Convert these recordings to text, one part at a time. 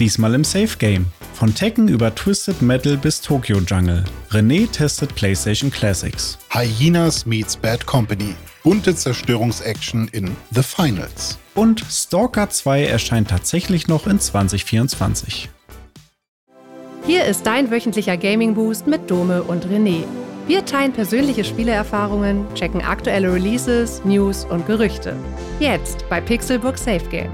Diesmal im Safe Game. Von Tekken über Twisted Metal bis Tokyo Jungle. René testet PlayStation Classics. Hyenas meets Bad Company. Bunte Zerstörungsaction in The Finals. Und Stalker 2 erscheint tatsächlich noch in 2024. Hier ist dein wöchentlicher Gaming Boost mit Dome und René. Wir teilen persönliche Spielerfahrungen, checken aktuelle Releases, News und Gerüchte. Jetzt bei Pixelbook Safe Game.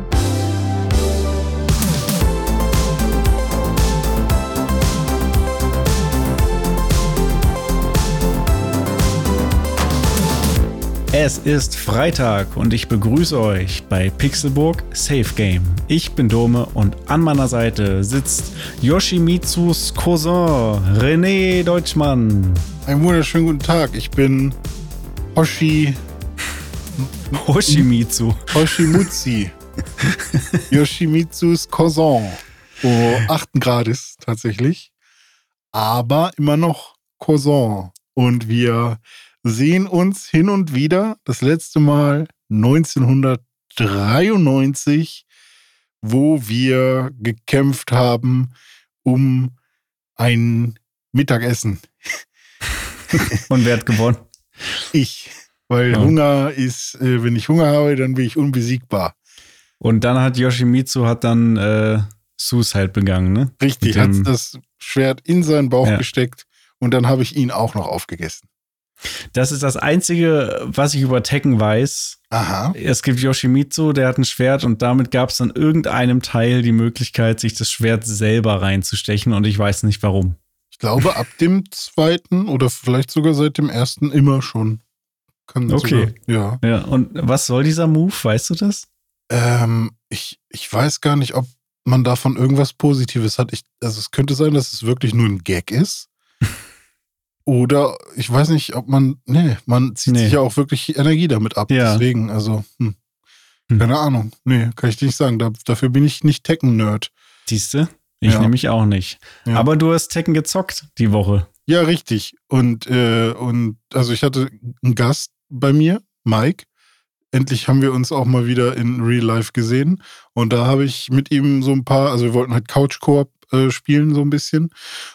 Es ist Freitag und ich begrüße euch bei Pixelburg Safe Game. Ich bin Dome und an meiner Seite sitzt Yoshimitsus Cousin René Deutschmann. Einen wunderschönen guten Tag. Ich bin Hoshi. Hoshimitsu. Hoshimutsi. Yoshimitsus Cousin. Oh, 8. Grades tatsächlich. Aber immer noch Cousin. Und wir sehen uns hin und wieder. Das letzte Mal 1993, wo wir gekämpft haben um ein Mittagessen. und wer hat gewonnen? Ich. Weil ja. Hunger ist, äh, wenn ich Hunger habe, dann bin ich unbesiegbar. Und dann hat Yoshimitsu hat dann äh, Suicide begangen, ne? Richtig, hat das Schwert in seinen Bauch ja. gesteckt und dann habe ich ihn auch noch aufgegessen. Das ist das Einzige, was ich über Tekken weiß. Aha. Es gibt Yoshimitsu, der hat ein Schwert und damit gab es dann irgendeinem Teil die Möglichkeit, sich das Schwert selber reinzustechen und ich weiß nicht warum. Ich glaube, ab dem zweiten oder vielleicht sogar seit dem ersten immer schon. Kann okay. Sogar, ja. ja. Und was soll dieser Move? Weißt du das? Ähm, ich, ich weiß gar nicht, ob man davon irgendwas Positives hat. Ich, also es könnte sein, dass es wirklich nur ein Gag ist. Oder ich weiß nicht, ob man, nee, man zieht nee. sich ja auch wirklich Energie damit ab. Ja. Deswegen, also, hm. hm. keine Ahnung. Nee, kann ich dir nicht sagen. Da, dafür bin ich nicht Tekken-Nerd. Siehst du? Ich ja. nämlich auch nicht. Ja. Aber du hast Tekken gezockt die Woche. Ja, richtig. Und, äh, und also ich hatte einen Gast bei mir, Mike. Endlich haben wir uns auch mal wieder in Real Life gesehen. Und da habe ich mit ihm so ein paar, also wir wollten halt Couch-Koop äh, spielen, so ein bisschen.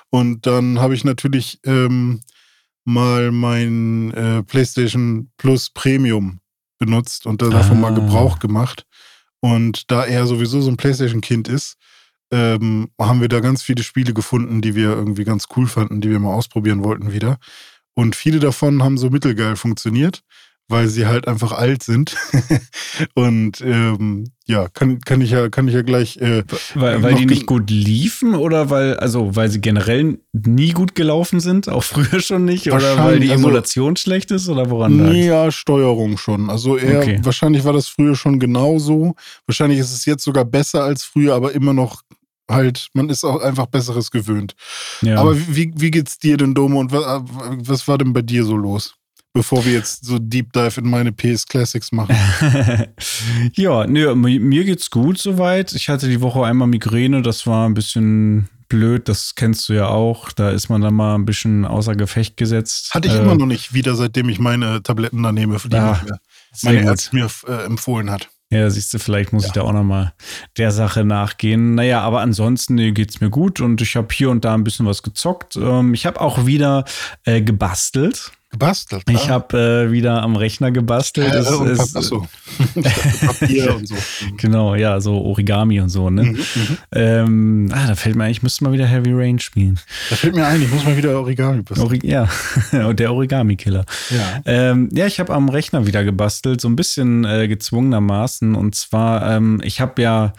Und dann habe ich natürlich ähm, mal mein äh, PlayStation Plus Premium benutzt und davon ah. mal Gebrauch gemacht. Und da er sowieso so ein PlayStation-Kind ist, ähm, haben wir da ganz viele Spiele gefunden, die wir irgendwie ganz cool fanden, die wir mal ausprobieren wollten wieder. Und viele davon haben so mittelgeil funktioniert weil sie halt einfach alt sind. und ähm, ja, kann, kann ich ja, kann ich ja gleich. Äh, weil weil die nicht gut liefen oder weil, also weil sie generell nie gut gelaufen sind, auch früher schon nicht, oder weil die also Emulation also, schlecht ist oder woran lag Ja, Steuerung schon. Also eher, okay. wahrscheinlich war das früher schon genauso. Wahrscheinlich ist es jetzt sogar besser als früher, aber immer noch halt, man ist auch einfach Besseres gewöhnt. Ja. Aber wie, wie geht's dir denn, Domo, und was, was war denn bei dir so los? Bevor wir jetzt so Deep Dive in meine PS Classics machen. ja, nö, mir geht's gut soweit. Ich hatte die Woche einmal Migräne, das war ein bisschen blöd, das kennst du ja auch. Da ist man dann mal ein bisschen außer Gefecht gesetzt. Hatte ich äh, immer noch nicht wieder, seitdem ich meine Tabletten da nehme, für die ah, meine Ärzte mir äh, empfohlen hat. Ja, siehst du, vielleicht muss ja. ich da auch nochmal der Sache nachgehen. Naja, aber ansonsten nee, geht's mir gut und ich habe hier und da ein bisschen was gezockt. Ähm, ich habe auch wieder äh, gebastelt. Gebastelt. Ich habe äh, wieder am Rechner gebastelt. Äh, es, und es, achso. Papier und so. Genau, ja, so Origami und so, ne? Mhm, mhm, ähm, ah, da fällt mir ein, ich müsste mal wieder Heavy Rain spielen. Da fällt mir ein, ich muss mal wieder Origami basteln. Ori ja, der Origami-Killer. Ja. Ähm, ja, ich habe am Rechner wieder gebastelt, so ein bisschen äh, gezwungenermaßen. Und zwar, ähm, ich habe ja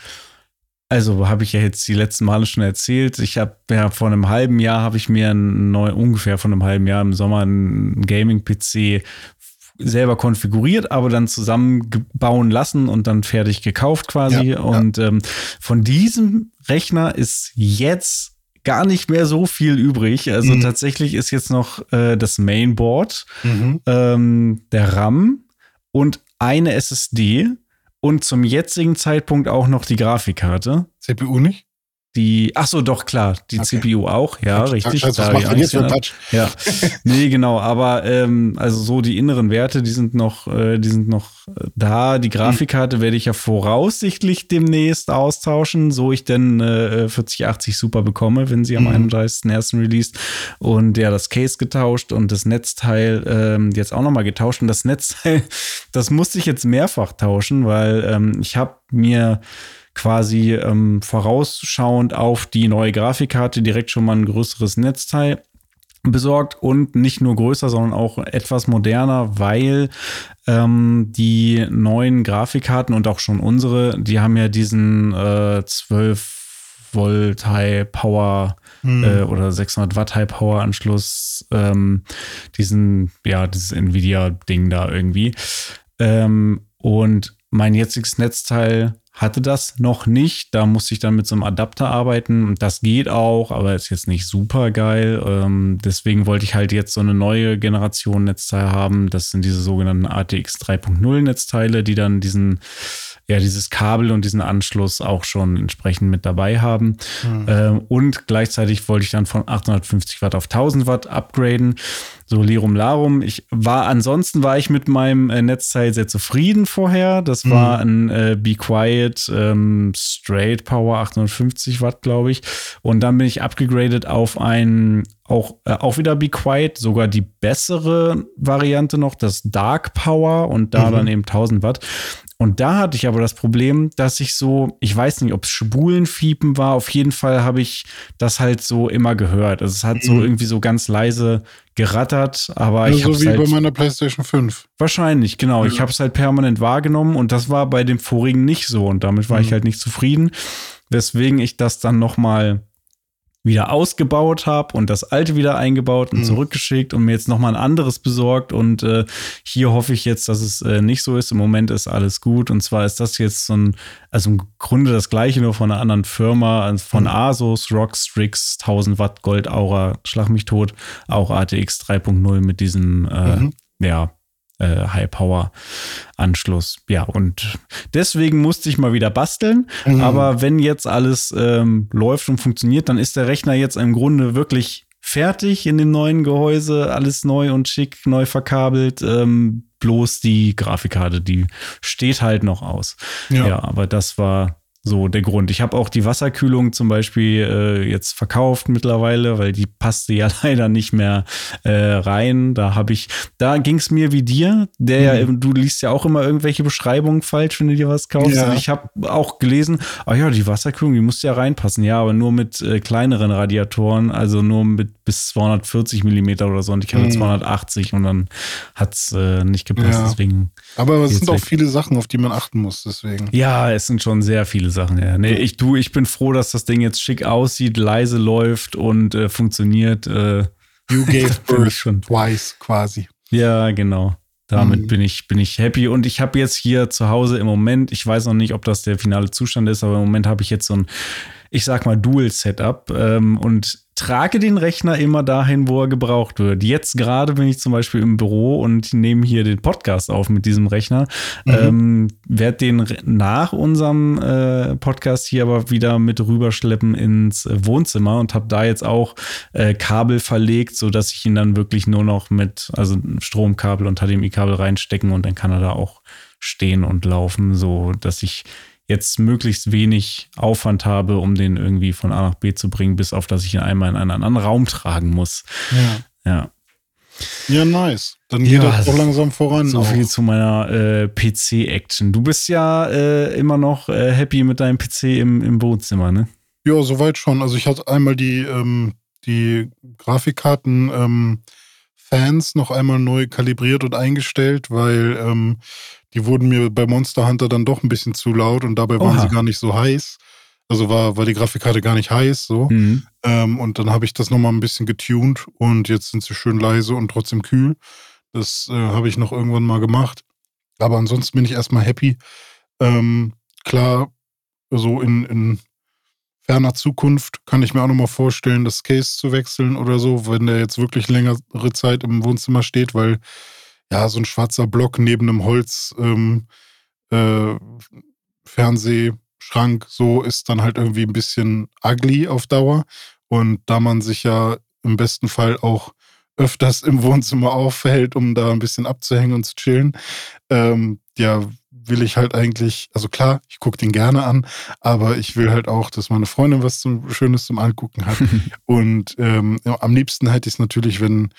also habe ich ja jetzt die letzten Male schon erzählt. Ich habe ja vor einem halben Jahr habe ich mir ein neu, ungefähr vor einem halben Jahr im Sommer einen Gaming-PC selber konfiguriert, aber dann zusammenbauen lassen und dann fertig gekauft quasi. Ja, und ja. Ähm, von diesem Rechner ist jetzt gar nicht mehr so viel übrig. Also mhm. tatsächlich ist jetzt noch äh, das Mainboard, mhm. ähm, der RAM und eine SSD und zum jetzigen Zeitpunkt auch noch die Grafikkarte. CPU nicht? Die, ach so, doch, klar, die okay. CPU auch, ja, Touch, richtig. Touch, was macht jetzt für Touch? Ja, nee, genau, aber ähm, also so die inneren Werte, die sind noch, äh, die sind noch da. Die Grafikkarte werde ich ja voraussichtlich demnächst austauschen, so ich denn äh, 4080 Super bekomme, wenn sie am mhm. 31.01. released. Und ja, das Case getauscht und das Netzteil ähm, jetzt auch nochmal getauscht. Und das Netzteil, das musste ich jetzt mehrfach tauschen, weil ähm, ich habe mir quasi ähm, vorausschauend auf die neue Grafikkarte direkt schon mal ein größeres Netzteil besorgt und nicht nur größer, sondern auch etwas moderner, weil ähm, die neuen Grafikkarten und auch schon unsere, die haben ja diesen äh, 12 Volt High Power hm. äh, oder 600 Watt High Power Anschluss, ähm, diesen, ja, dieses Nvidia Ding da irgendwie. Ähm, und mein jetziges Netzteil hatte das noch nicht. Da musste ich dann mit so einem Adapter arbeiten. Das geht auch, aber ist jetzt nicht super geil. Ähm, deswegen wollte ich halt jetzt so eine neue Generation Netzteil haben. Das sind diese sogenannten ATX 3.0 Netzteile, die dann diesen ja dieses Kabel und diesen Anschluss auch schon entsprechend mit dabei haben. Mhm. Ähm, und gleichzeitig wollte ich dann von 850 Watt auf 1000 Watt upgraden. So Lirum Larum. Ich war, ansonsten war ich mit meinem äh, Netzteil sehr zufrieden vorher. Das war mhm. ein äh, Be Quiet ähm, Straight Power 850 Watt, glaube ich. Und dann bin ich abgegradet auf ein auch, äh, auch wieder Be Quiet, sogar die bessere Variante noch, das Dark Power und da mhm. dann eben 1000 Watt. Und da hatte ich aber das Problem, dass ich so, ich weiß nicht, ob es Spulenfiepen war, auf jeden Fall habe ich das halt so immer gehört. Also es hat so mhm. irgendwie so ganz leise gerattert, aber ja, ich habe so wie halt, bei meiner PlayStation 5. Wahrscheinlich, genau. Ja. Ich habe es halt permanent wahrgenommen und das war bei dem vorigen nicht so und damit war mhm. ich halt nicht zufrieden, weswegen ich das dann noch mal wieder ausgebaut habe und das alte wieder eingebaut und mhm. zurückgeschickt und mir jetzt nochmal ein anderes besorgt. Und äh, hier hoffe ich jetzt, dass es äh, nicht so ist. Im Moment ist alles gut. Und zwar ist das jetzt so ein, also im Grunde das gleiche, nur von einer anderen Firma, also von mhm. Asus, Rock Strix, 1000 Watt Gold Aura, Schlag mich tot, auch ATX 3.0 mit diesem, äh, mhm. ja, äh, High-Power-Anschluss. Ja, und deswegen musste ich mal wieder basteln. Mhm. Aber wenn jetzt alles ähm, läuft und funktioniert, dann ist der Rechner jetzt im Grunde wirklich fertig in dem neuen Gehäuse, alles neu und schick, neu verkabelt. Ähm, bloß die Grafikkarte, die steht halt noch aus. Ja, ja aber das war so der Grund. Ich habe auch die Wasserkühlung zum Beispiel äh, jetzt verkauft mittlerweile, weil die passte ja leider nicht mehr äh, rein. Da habe ich, da ging es mir wie dir, der mhm. ja, du liest ja auch immer irgendwelche Beschreibungen falsch, wenn du dir was kaufst. Ja. Ich habe auch gelesen, ah ja, die Wasserkühlung, die muss ja reinpassen. Ja, aber nur mit äh, kleineren Radiatoren, also nur mit bis 240 Millimeter oder so. Und ich hatte mhm. 280 und dann hat es äh, nicht gepasst. Ja. Deswegen. Aber es sind auch viele Sachen, auf die man achten muss. Deswegen. Ja, es sind schon sehr viele Sachen, ja. Nee, ich, du, ich bin froh, dass das Ding jetzt schick aussieht, leise läuft und äh, funktioniert. Äh, you gave birth schon. twice quasi. Ja, genau. Damit mhm. bin ich, bin ich happy. Und ich habe jetzt hier zu Hause im Moment, ich weiß noch nicht, ob das der finale Zustand ist, aber im Moment habe ich jetzt so ein, ich sag mal, Dual-Setup. Ähm, und trage den Rechner immer dahin, wo er gebraucht wird. Jetzt gerade bin ich zum Beispiel im Büro und nehme hier den Podcast auf mit diesem Rechner. Mhm. Ähm, werde den nach unserem äh, Podcast hier aber wieder mit rüberschleppen ins Wohnzimmer und habe da jetzt auch äh, Kabel verlegt, so dass ich ihn dann wirklich nur noch mit also Stromkabel und HDMI-Kabel reinstecken und dann kann er da auch stehen und laufen, so dass ich jetzt möglichst wenig Aufwand habe, um den irgendwie von A nach B zu bringen, bis auf dass ich ihn einmal in einen anderen Raum tragen muss. Ja. Ja. Ja, nice. Dann geht ja, das auch langsam voran. So viel zu meiner äh, PC-Action. Du bist ja äh, immer noch äh, happy mit deinem PC im, im Wohnzimmer, ne? Ja, soweit schon. Also ich hatte einmal die, ähm, die Grafikkarten ähm, Fans noch einmal neu kalibriert und eingestellt, weil ähm, die wurden mir bei Monster Hunter dann doch ein bisschen zu laut und dabei waren Oha. sie gar nicht so heiß. Also war, war die Grafikkarte gar nicht heiß so. Mhm. Ähm, und dann habe ich das nochmal ein bisschen getuned und jetzt sind sie schön leise und trotzdem kühl. Das äh, habe ich noch irgendwann mal gemacht. Aber ansonsten bin ich erstmal happy. Ähm, klar, so in, in ferner Zukunft kann ich mir auch nochmal vorstellen, das Case zu wechseln oder so, wenn der jetzt wirklich längere Zeit im Wohnzimmer steht, weil ja, so ein schwarzer Block neben einem Holz ähm, äh, so ist dann halt irgendwie ein bisschen ugly auf Dauer. Und da man sich ja im besten Fall auch öfters im Wohnzimmer aufhält, um da ein bisschen abzuhängen und zu chillen, ähm, ja, will ich halt eigentlich, also klar, ich gucke den gerne an, aber ich will halt auch, dass meine Freundin was zum Schönes zum Angucken hat. und ähm, ja, am liebsten hätte ich es natürlich, wenn,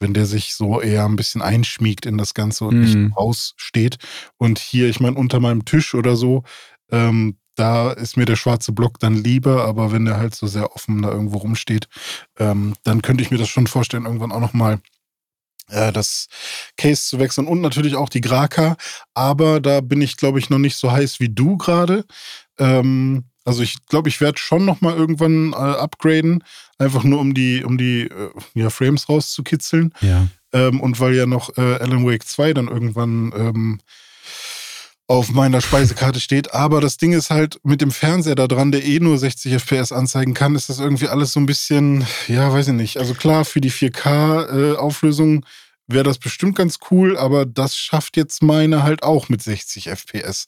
wenn der sich so eher ein bisschen einschmiegt in das Ganze und mm. nicht mhm. raussteht. Und hier, ich meine, unter meinem Tisch oder so, ähm, da ist mir der schwarze Block dann lieber, aber wenn der halt so sehr offen da irgendwo rumsteht, ähm, dann könnte ich mir das schon vorstellen, irgendwann auch nochmal das Case zu wechseln und natürlich auch die Graka. Aber da bin ich, glaube ich, noch nicht so heiß wie du gerade. Ähm, also ich glaube, ich werde schon noch mal irgendwann äh, upgraden, einfach nur um die, um die äh, ja, Frames rauszukitzeln. Ja. Ähm, und weil ja noch äh, Alan Wake 2 dann irgendwann ähm, auf meiner Speisekarte steht. Aber das Ding ist halt mit dem Fernseher da dran, der eh nur 60 FPS anzeigen kann, ist das irgendwie alles so ein bisschen, ja, weiß ich nicht. Also klar, für die 4K-Auflösung äh, wäre das bestimmt ganz cool, aber das schafft jetzt meine halt auch mit 60 FPS.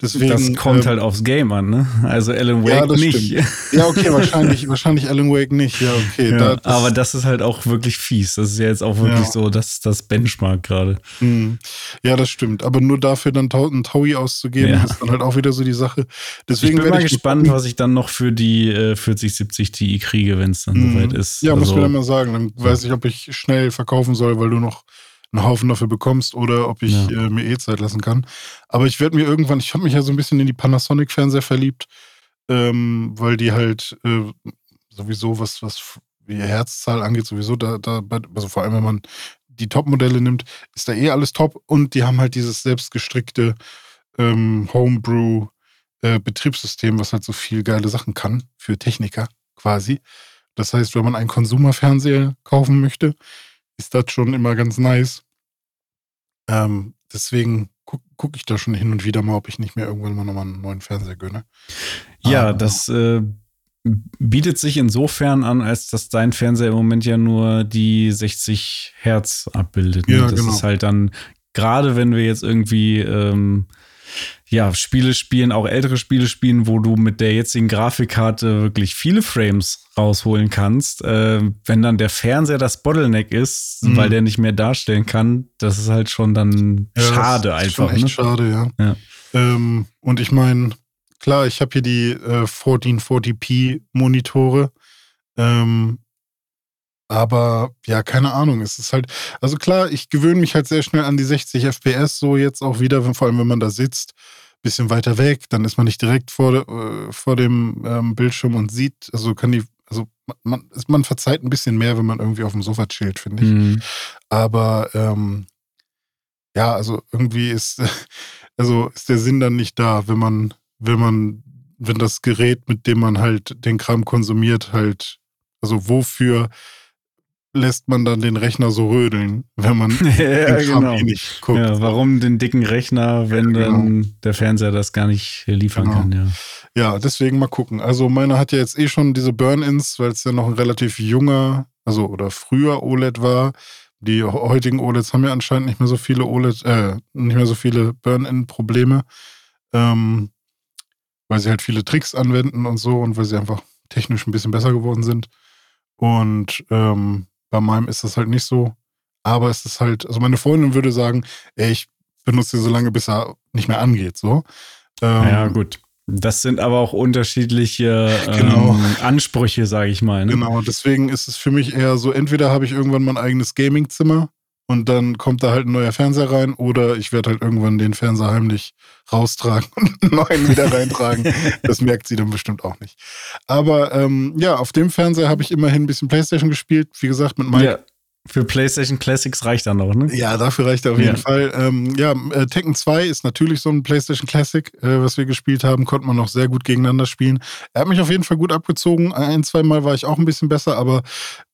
Deswegen, das kommt ähm, halt aufs Game an, ne? Also Alan Wake ja, nicht. Stimmt. Ja, okay, wahrscheinlich, wahrscheinlich Alan Wake nicht. Ja, okay. Ja, da, das aber das ist halt auch wirklich fies. Das ist ja jetzt auch wirklich ja. so, das das Benchmark gerade. Mhm. Ja, das stimmt. Aber nur dafür dann ein Taui auszugeben, ist dann halt auch wieder so die Sache. Deswegen ich bin mal gespannt, was ich dann noch für die äh, 4070 Ti kriege, wenn es dann mhm. soweit ist. Ja, also, muss mir dann mal sagen. Dann weiß ich, ob ich schnell verkaufen soll, weil du noch einen Haufen dafür bekommst oder ob ich ja. äh, mir eh Zeit lassen kann. Aber ich werde mir irgendwann, ich habe mich ja so ein bisschen in die Panasonic-Fernseher verliebt, ähm, weil die halt äh, sowieso was, was wie Herzzahl angeht, sowieso da, da, also vor allem wenn man die Top-Modelle nimmt, ist da eh alles top und die haben halt dieses selbstgestrickte ähm, Homebrew äh, Betriebssystem, was halt so viel geile Sachen kann für Techniker quasi. Das heißt, wenn man einen Konsumerfernseher kaufen möchte, ist das schon immer ganz nice. Ähm, deswegen gucke guck ich da schon hin und wieder mal, ob ich nicht mehr irgendwann mal nochmal einen neuen Fernseher gönne. Ja, Aber, das äh, bietet sich insofern an, als dass dein Fernseher im Moment ja nur die 60 Hertz abbildet. Ne? Ja, das genau. ist halt dann, gerade wenn wir jetzt irgendwie ähm, ja, Spiele spielen, auch ältere Spiele spielen, wo du mit der jetzigen Grafikkarte wirklich viele Frames rausholen kannst. Äh, wenn dann der Fernseher das Bottleneck ist, mhm. weil der nicht mehr darstellen kann, das ist halt schon dann ja, schade das ist einfach. Schon echt ne? schade, ja. ja. Ähm, und ich meine, klar, ich habe hier die äh, 1440p Monitore. Ähm, aber ja, keine Ahnung. Es ist halt, also klar, ich gewöhne mich halt sehr schnell an die 60 FPS, so jetzt auch wieder, vor allem wenn man da sitzt bisschen weiter weg, dann ist man nicht direkt vor, äh, vor dem ähm, Bildschirm und sieht, also kann die, also man, man verzeiht ein bisschen mehr, wenn man irgendwie auf dem Sofa chillt, finde ich. Mhm. Aber ähm, ja, also irgendwie ist, also ist der Sinn dann nicht da, wenn man, wenn man, wenn das Gerät, mit dem man halt den Kram konsumiert, halt, also wofür lässt man dann den Rechner so rödeln, wenn man ja, genau. eh nicht guckt. Ja, warum den dicken Rechner, wenn ja, genau. dann der Fernseher das gar nicht liefern genau. kann, ja. Ja, deswegen mal gucken. Also meiner hat ja jetzt eh schon diese Burn-Ins, weil es ja noch ein relativ junger, also oder früher OLED war. Die heutigen OLEDs haben ja anscheinend nicht mehr so viele OLED, äh, nicht mehr so viele Burn-In-Probleme. Ähm, weil sie halt viele Tricks anwenden und so und weil sie einfach technisch ein bisschen besser geworden sind. Und ähm, bei meinem ist das halt nicht so. Aber es ist halt, also meine Freundin würde sagen, ey, ich benutze ihn so lange, bis er nicht mehr angeht. So. Ähm, ja, gut. Das sind aber auch unterschiedliche genau. ähm, Ansprüche, sage ich mal. Ne? Genau, deswegen ist es für mich eher so, entweder habe ich irgendwann mein eigenes Gaming-Zimmer und dann kommt da halt ein neuer Fernseher rein oder ich werde halt irgendwann den Fernseher heimlich raustragen und einen neuen wieder reintragen. das merkt sie dann bestimmt auch nicht. Aber ähm, ja, auf dem Fernseher habe ich immerhin ein bisschen Playstation gespielt. Wie gesagt, mit Mike. Ja. Für PlayStation Classics reicht er noch, ne? Ja, dafür reicht er auf jeden Fall. Ähm, ja, äh, Tekken 2 ist natürlich so ein PlayStation Classic, äh, was wir gespielt haben. Konnte man noch sehr gut gegeneinander spielen. Er hat mich auf jeden Fall gut abgezogen. Ein, zwei Mal war ich auch ein bisschen besser, aber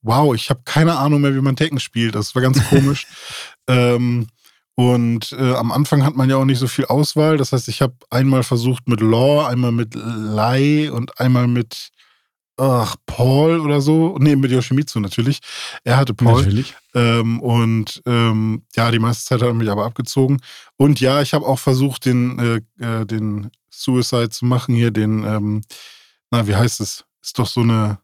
wow, ich habe keine Ahnung mehr, wie man Tekken spielt. Das war ganz komisch. ähm, und äh, am Anfang hat man ja auch nicht so viel Auswahl. Das heißt, ich habe einmal versucht mit Law, einmal mit Lai und einmal mit ach, Paul oder so. Nee, mit Yoshimitsu natürlich. Er hatte Paul. Natürlich. Ähm, und ähm, ja, die meiste Zeit hat er mich aber abgezogen. Und ja, ich habe auch versucht, den, äh, äh, den Suicide zu machen hier, den, ähm, na, wie heißt es? Ist doch so eine.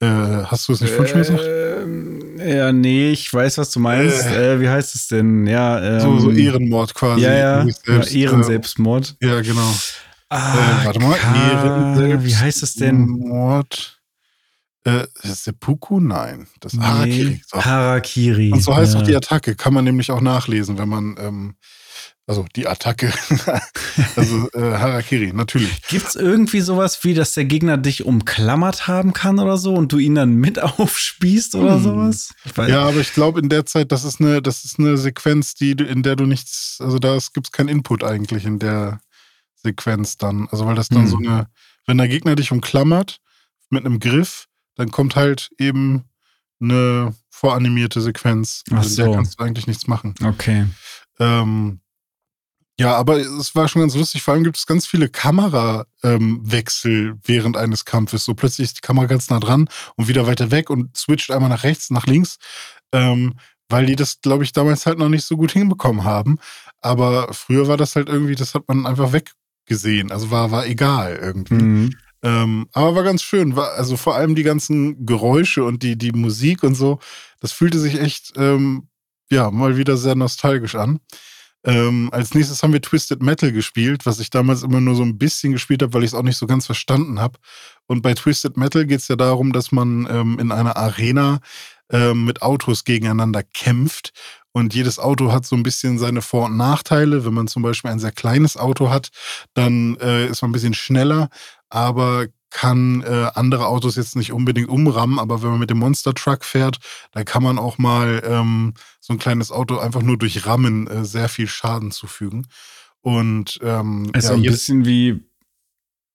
Äh, hast du es nicht schon gesagt? Ähm, ja, nee, ich weiß, was du meinst. Äh, wie heißt es denn? Ja, ähm, so, so Ehrenmord quasi. Ja, ja, ja Ehrenselbstmord. Äh, ja, genau. Ah, äh, warte mal, Ka- Wie heißt es denn? Mord. Äh, Seppuku? Nein. Das ist Nee, Harakiri. So. Harakiri. Und so heißt ja. auch die Attacke. Kann man nämlich auch nachlesen, wenn man, ähm, also die Attacke, also äh, Harakiri, natürlich. Gibt es irgendwie sowas wie, dass der Gegner dich umklammert haben kann oder so und du ihn dann mit aufspießt oder Hm. sowas? Weiß, Ja, aber ich glaube in der Zeit, das ist eine, das ist eine Sequenz, die, in der du nichts, also da gibt es keinen Input eigentlich in der Sequenz dann. Also weil das dann Hm. so eine, wenn der Gegner dich umklammert mit einem Griff, dann kommt halt eben eine voranimierte Sequenz. Ach Also so. kannst du eigentlich nichts machen. Okay. Ähm, ja, aber es war schon ganz lustig. Vor allem gibt es ganz viele Kamerawechsel ähm, während eines Kampfes. So plötzlich ist die Kamera ganz nah dran und wieder weiter weg und switcht einmal nach rechts, nach links, ähm, weil die das, glaube ich, damals halt noch nicht so gut hinbekommen haben. Aber früher war das halt irgendwie, das hat man einfach weggesehen. Also war, war egal irgendwie. Mhm. Ähm, aber war ganz schön. War, also vor allem die ganzen Geräusche und die, die Musik und so, das fühlte sich echt, ähm, ja, mal wieder sehr nostalgisch an. Ähm, als nächstes haben wir Twisted Metal gespielt, was ich damals immer nur so ein bisschen gespielt habe, weil ich es auch nicht so ganz verstanden habe. Und bei Twisted Metal geht es ja darum, dass man ähm, in einer Arena ähm, mit Autos gegeneinander kämpft. Und jedes Auto hat so ein bisschen seine Vor- und Nachteile. Wenn man zum Beispiel ein sehr kleines Auto hat, dann äh, ist man ein bisschen schneller, aber kann äh, andere Autos jetzt nicht unbedingt umrammen. Aber wenn man mit dem Monster Truck fährt, da kann man auch mal ähm, so ein kleines Auto einfach nur durch Rammen äh, sehr viel Schaden zufügen. Und ähm, Ist ja, so ein bisschen wie,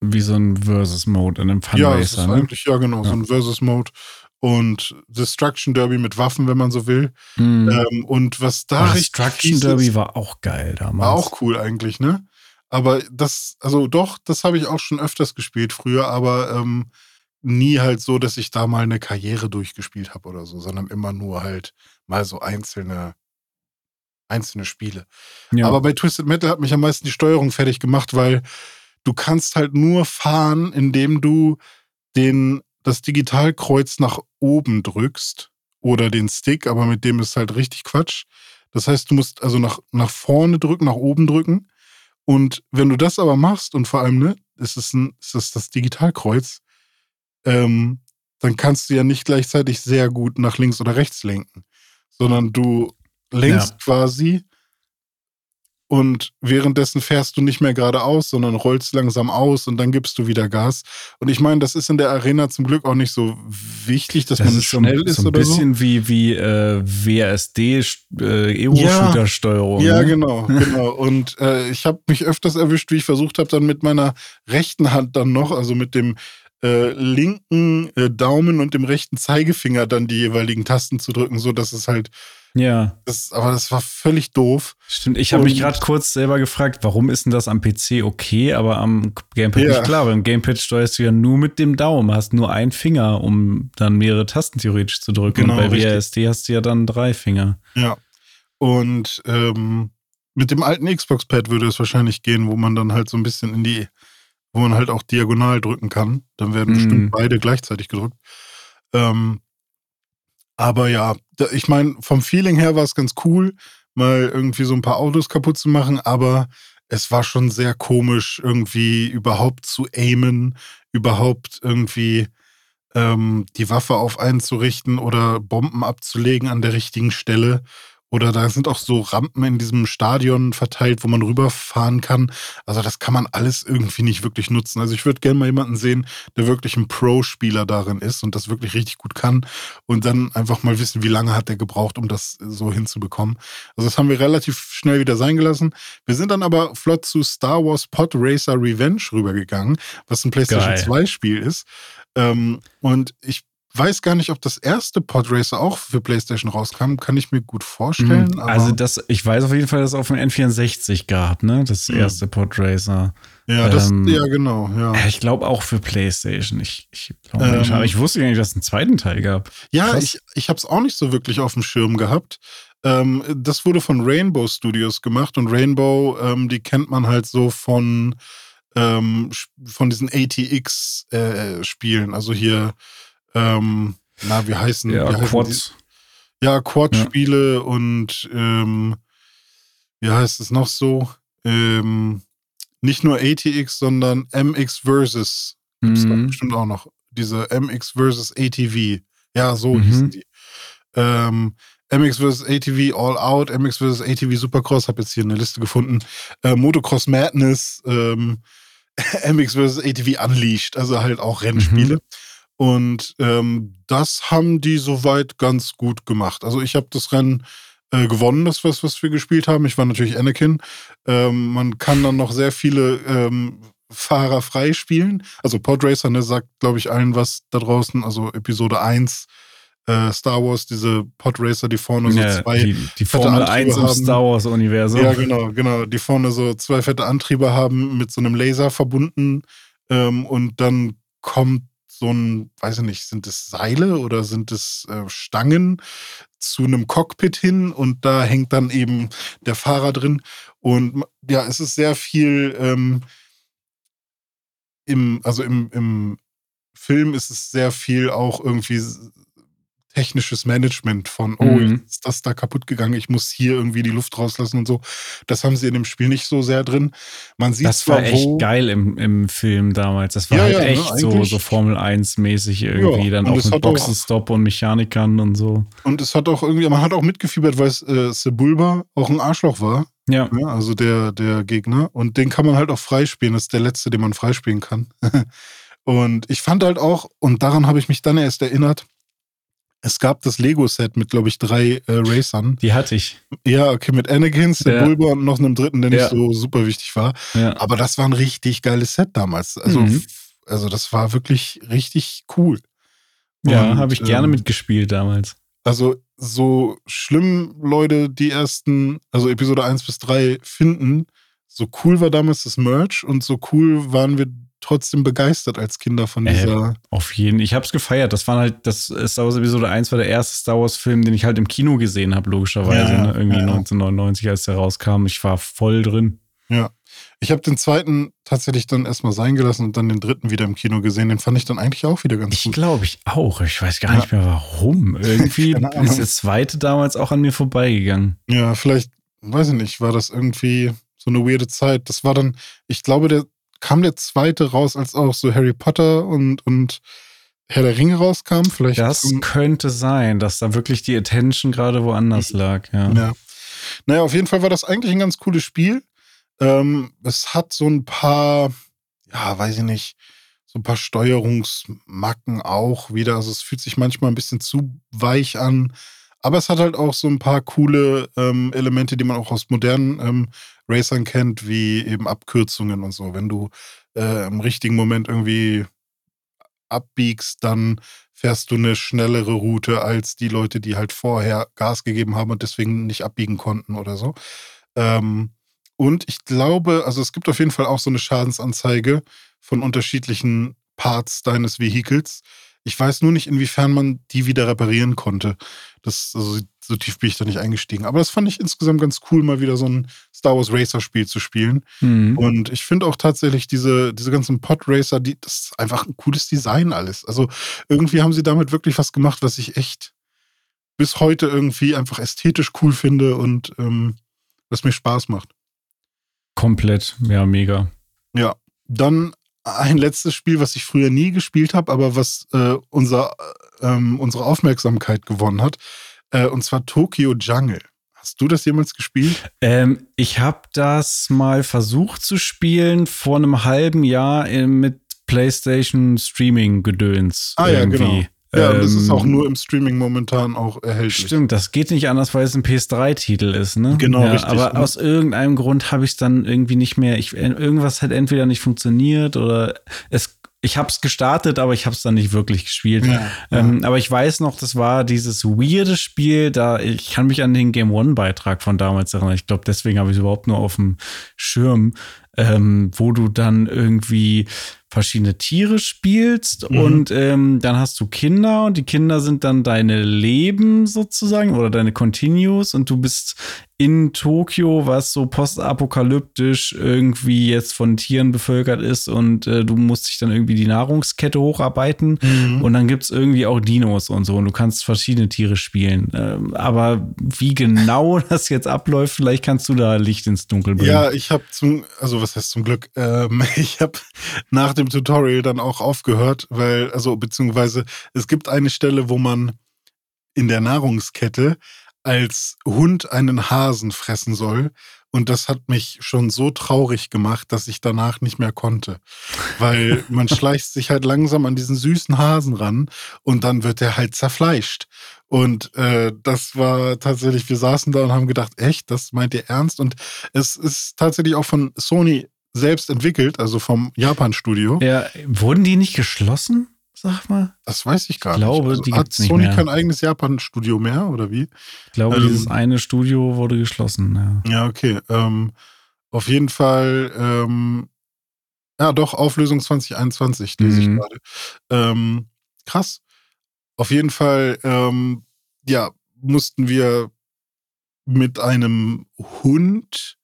wie so ein Versus-Mode in einem ja, Funracer, ne? eigentlich, ja genau, so Ja. ein Versus-Mode und Destruction Derby mit Waffen, wenn man so will. Mhm. Ähm, und was da Oh, richtig Destruction Derby ist, war auch geil damals. war auch cool eigentlich, ne? Aber das, also doch, das habe ich auch schon öfters gespielt früher, aber ähm, nie halt so, dass ich da mal eine Karriere durchgespielt habe oder so, sondern immer nur halt mal so einzelne, einzelne Spiele. Ja. Aber bei Twisted Metal hat mich am meisten die Steuerung fertig gemacht, weil du kannst halt nur fahren, indem du den, das Digitalkreuz nach oben drückst oder den Stick, aber mit dem ist halt richtig Quatsch. Das heißt, du musst also nach, nach vorne drücken, nach oben drücken. Und wenn du das aber machst und vor allem, ne, es ist, ein, es ist das Digitalkreuz, ähm, dann kannst du ja nicht gleichzeitig sehr gut nach links oder rechts lenken, sondern du lenkst Ja. quasi und währenddessen fährst du nicht mehr geradeaus, sondern rollst langsam aus und dann gibst du wieder Gas. Und ich meine, das ist in der Arena zum Glück auch nicht so wichtig, dass das man ist so, schnell ein- ist so ein oder so. bisschen wie, wie äh, WSD äh, Ego-Shooter-Steuerung. Ja, ne? genau, genau. Und äh, ich habe mich öfters erwischt, wie ich versucht habe, dann mit meiner rechten Hand dann noch, also mit dem äh, linken äh, Daumen und dem rechten Zeigefinger dann die jeweiligen Tasten zu drücken, so dass es halt, Ja, das, aber das war völlig doof. stimmt. Ich habe mich gerade kurz selber gefragt, warum ist denn das am PC okay, aber am Gamepad Ja. nicht klar? Weil im Gamepad steuerst du ja nur mit dem Daumen, hast nur einen Finger, um dann mehrere Tasten theoretisch zu drücken. Genau, Und bei richtig. WSD hast du ja dann drei Finger. Ja. Und ähm, mit dem alten Xbox-Pad würde es wahrscheinlich gehen, wo man dann halt so ein bisschen in die, wo man halt auch diagonal drücken kann. Dann werden Mhm. bestimmt beide gleichzeitig gedrückt. Ähm, aber ja, ich meine, vom Feeling her war es ganz cool, mal irgendwie so ein paar Autos kaputt zu machen, aber es war schon sehr komisch, irgendwie überhaupt zu aimen, überhaupt irgendwie ähm, die Waffe auf einen zu richten oder Bomben abzulegen an der richtigen Stelle. Oder da sind auch so Rampen in diesem Stadion verteilt, wo man rüberfahren kann. Also das kann man alles irgendwie nicht wirklich nutzen. Also ich würde gerne mal jemanden sehen, der wirklich ein Pro-Spieler darin ist und das wirklich richtig gut kann. Und dann einfach mal wissen, wie lange hat der gebraucht, um das so hinzubekommen. Also das haben wir relativ schnell wieder sein gelassen. Wir sind dann aber flott zu Star Wars Pod Racer Revenge rübergegangen, was ein PlayStation Geil. 2 Spiel ist. Ähm, und ich weiß gar nicht, ob das erste Podracer auch für PlayStation rauskam. Kann ich mir gut vorstellen. Mhm. Also das, ich weiß auf jeden Fall, dass es auf dem N64 gab, ne? Das Mhm. erste Podracer. Ja, das, Ähm, ja, genau, ja. Ich glaube auch für PlayStation. Ich, ich nicht. Ähm, Aber ich wusste gar nicht, dass es einen zweiten Teil gab. Ja, Krass. ich, ich habe es auch nicht so wirklich auf dem Schirm gehabt. Ähm, das wurde von Rainbow Studios gemacht und Rainbow, ähm, die kennt man halt so von, ähm, von diesen ATX-Spielen. also hier, ähm, na, wie heißen, Ja, wie heißen Quads. Die? Ja, Quad-Spiele und ähm, wie heißt es noch so? Ähm, nicht nur ATX, sondern MX Versus. Gibt's da Mhm. bestimmt auch noch. Diese MX versus ATV. Ja, so Mhm. hießen die. Ähm, MX vs. ATV All Out, MX vs. ATV Supercross, habe jetzt hier eine Liste gefunden. Äh, Motocross Madness, ähm, MX vs. ATV Unleashed, also halt auch Rennspiele. Und ähm, das haben die soweit ganz gut gemacht. Also ich habe das Rennen äh, gewonnen, das was, was wir gespielt haben. Ich war natürlich Anakin. Ähm, man kann dann noch sehr viele ähm, Fahrer freispielen. Also Podracer, ne, sagt, glaube ich, allen was da draußen. Also Episode 1, äh, Star Wars, diese Podracer, die vorne so Ja, zwei die, die Formel Antriebe 1 im haben. Star Wars-Universum. ja, genau, genau. Die vorne so zwei fette Antriebe haben, mit so einem Laser verbunden. Ähm, und dann kommt so ein, weiß ich nicht, sind es Seile oder sind es äh, Stangen zu einem Cockpit hin und da hängt dann eben der Fahrer drin. Und ja, es ist sehr viel ähm, im, also im, im Film ist es sehr viel auch irgendwie technisches Management von, oh, Mhm. ist das da kaputt gegangen, ich muss hier irgendwie die Luft rauslassen und so. Das haben sie in dem Spiel nicht so sehr drin. Man sieht Das zwar, war echt wo, geil im, im Film damals. Das war Ja, halt ja, ne, echt so, eigentlich- so Formel 1-mäßig irgendwie. Ja, dann auch mit Boxenstopp und Mechanikern und so. und es hat auch irgendwie, man hat auch mitgefiebert, weil es äh, Sebulba auch ein Arschloch war. Ja. Ja, also der, der Gegner. Und den kann man halt auch freispielen. Das ist der letzte, den man freispielen kann. und ich fand halt auch, und daran habe ich mich dann erst erinnert, es gab das Lego-Set mit, glaube ich, drei äh, Racern. Die hatte ich. Ja, okay, mit Anakin, Sebulba und noch einem dritten, der Ja. nicht so super wichtig war. Ja. Aber das war ein richtig geiles Set damals. Also, Mhm. also das war wirklich richtig cool. Ja, habe ich gerne ähm, mitgespielt damals. Also, so schlimm Leute die ersten, also Episode 1 bis 3 finden, so cool war damals das Merch und so cool waren wir trotzdem begeistert als Kinder von Äh, dieser. Auf jeden Ich habe es gefeiert. Das war halt, das Star Wars Episode 1 war der erste Star Wars-Film, den ich halt im Kino gesehen habe, logischerweise. Ja, ne? Irgendwie ja. 1999, als der rauskam. Ich war voll drin. Ich habe den zweiten tatsächlich dann erstmal sein gelassen und dann den dritten wieder im Kino gesehen. Den fand ich dann eigentlich auch wieder ganz Ich gut. glaube ich auch. Ich weiß gar Ja. nicht mehr warum. Irgendwie ist das zweite damals auch an mir vorbeigegangen. Ja, vielleicht, weiß ich nicht, war das irgendwie so eine weirde Zeit. Das war dann, ich glaube, der kam der zweite raus, als auch so Harry Potter und, und Herr der Ringe rauskam. Vielleicht. Das könnte sein, dass da wirklich die Attention gerade woanders lag. Ja. Ja. Naja, auf jeden Fall war das eigentlich ein ganz cooles Spiel. Ähm, es hat so ein paar, ja, weiß ich nicht, so ein paar Steuerungsmacken auch wieder. Also es fühlt sich manchmal ein bisschen zu weich an. Aber es hat halt auch so ein paar coole ähm, Elemente, die man auch aus modernen ähm, Racern kennt, wie eben Abkürzungen und so. Wenn du äh, im richtigen Moment irgendwie abbiegst, dann fährst du eine schnellere Route als die Leute, die halt vorher Gas gegeben haben und deswegen nicht abbiegen konnten oder so. Ähm, und ich glaube, also es gibt auf jeden Fall auch so eine Schadensanzeige von unterschiedlichen Parts deines Vehikels. Ich weiß nur nicht, inwiefern man die wieder reparieren konnte. Das, also so tief bin ich da nicht eingestiegen. Aber das fand ich insgesamt ganz cool, mal wieder so ein Star Wars Racer-Spiel zu spielen. Mhm. Und ich finde auch tatsächlich diese, diese ganzen Pod-Racer, die, das ist einfach ein cooles Design alles. Also irgendwie haben sie damit wirklich was gemacht, was ich echt bis heute irgendwie einfach ästhetisch cool finde und ähm, was mir Spaß macht. Komplett. Ja, mega. Ja, dann ein letztes Spiel, was ich früher nie gespielt habe, aber was äh, unser, äh, ähm, unsere Aufmerksamkeit gewonnen hat. Äh, und zwar Tokyo Jungle. Hast du das jemals gespielt? Ähm, ich habe das mal versucht zu spielen vor einem halben Jahr äh, mit PlayStation Streaming Gedöns. Ah, ja, irgendwie. genau. Ja, und das ist Ähm, auch nur im Streaming momentan auch erhältlich. Stimmt, das geht nicht anders, weil es ein PS3-Titel ist, ne? Genau, ja, richtig. Aber aus irgendeinem Grund habe ich es dann irgendwie nicht mehr. Ich, irgendwas hat entweder nicht funktioniert oder es ich habe es gestartet, aber ich habe es dann nicht wirklich gespielt. Ja, ähm, ja. Aber ich weiß noch, das war dieses weirde Spiel, da ich kann mich an den Game One Beitrag von damals erinnern. Ich glaube, deswegen habe ich es überhaupt nur auf dem Schirm, ähm, wo du dann irgendwie verschiedene Tiere spielst mhm. und ähm, dann hast du Kinder und die Kinder sind dann deine Leben sozusagen oder deine Continues und du bist in Tokio, was so postapokalyptisch irgendwie jetzt von Tieren bevölkert ist und äh, du musst dich dann irgendwie die Nahrungskette hocharbeiten mhm. und dann gibt es irgendwie auch Dinos und so und du kannst verschiedene Tiere spielen. Ähm, aber wie genau das jetzt abläuft, vielleicht kannst du da Licht ins Dunkel bringen. Ja, ich habe zum, also was heißt zum Glück, ähm, ich habe nach dem Tutorial dann auch aufgehört, weil, also beziehungsweise es gibt eine Stelle, wo man in der Nahrungskette als Hund einen Hasen fressen soll. Und das hat mich schon so traurig gemacht, dass ich danach nicht mehr konnte. Weil man schleicht sich halt langsam an diesen süßen Hasen ran und dann wird er halt zerfleischt. Und äh, das war tatsächlich, wir saßen da und haben gedacht, echt, das meint ihr ernst? Und es ist tatsächlich auch von Sony selbst entwickelt, also vom Japan-Studio. Ja, wurden die nicht geschlossen? Sag mal? Das weiß ich gar ich glaube, nicht. Also, die hat Sony kein eigenes Japan-Studio mehr oder wie? Ich glaube, ähm, dieses eine Studio wurde geschlossen. Ja, ja okay. Ähm, auf jeden Fall, ähm, ja, doch, Auflösung 2021 lese mhm. ich gerade. Ähm, krass. Auf jeden Fall, ähm, ja, mussten wir mit einem Hund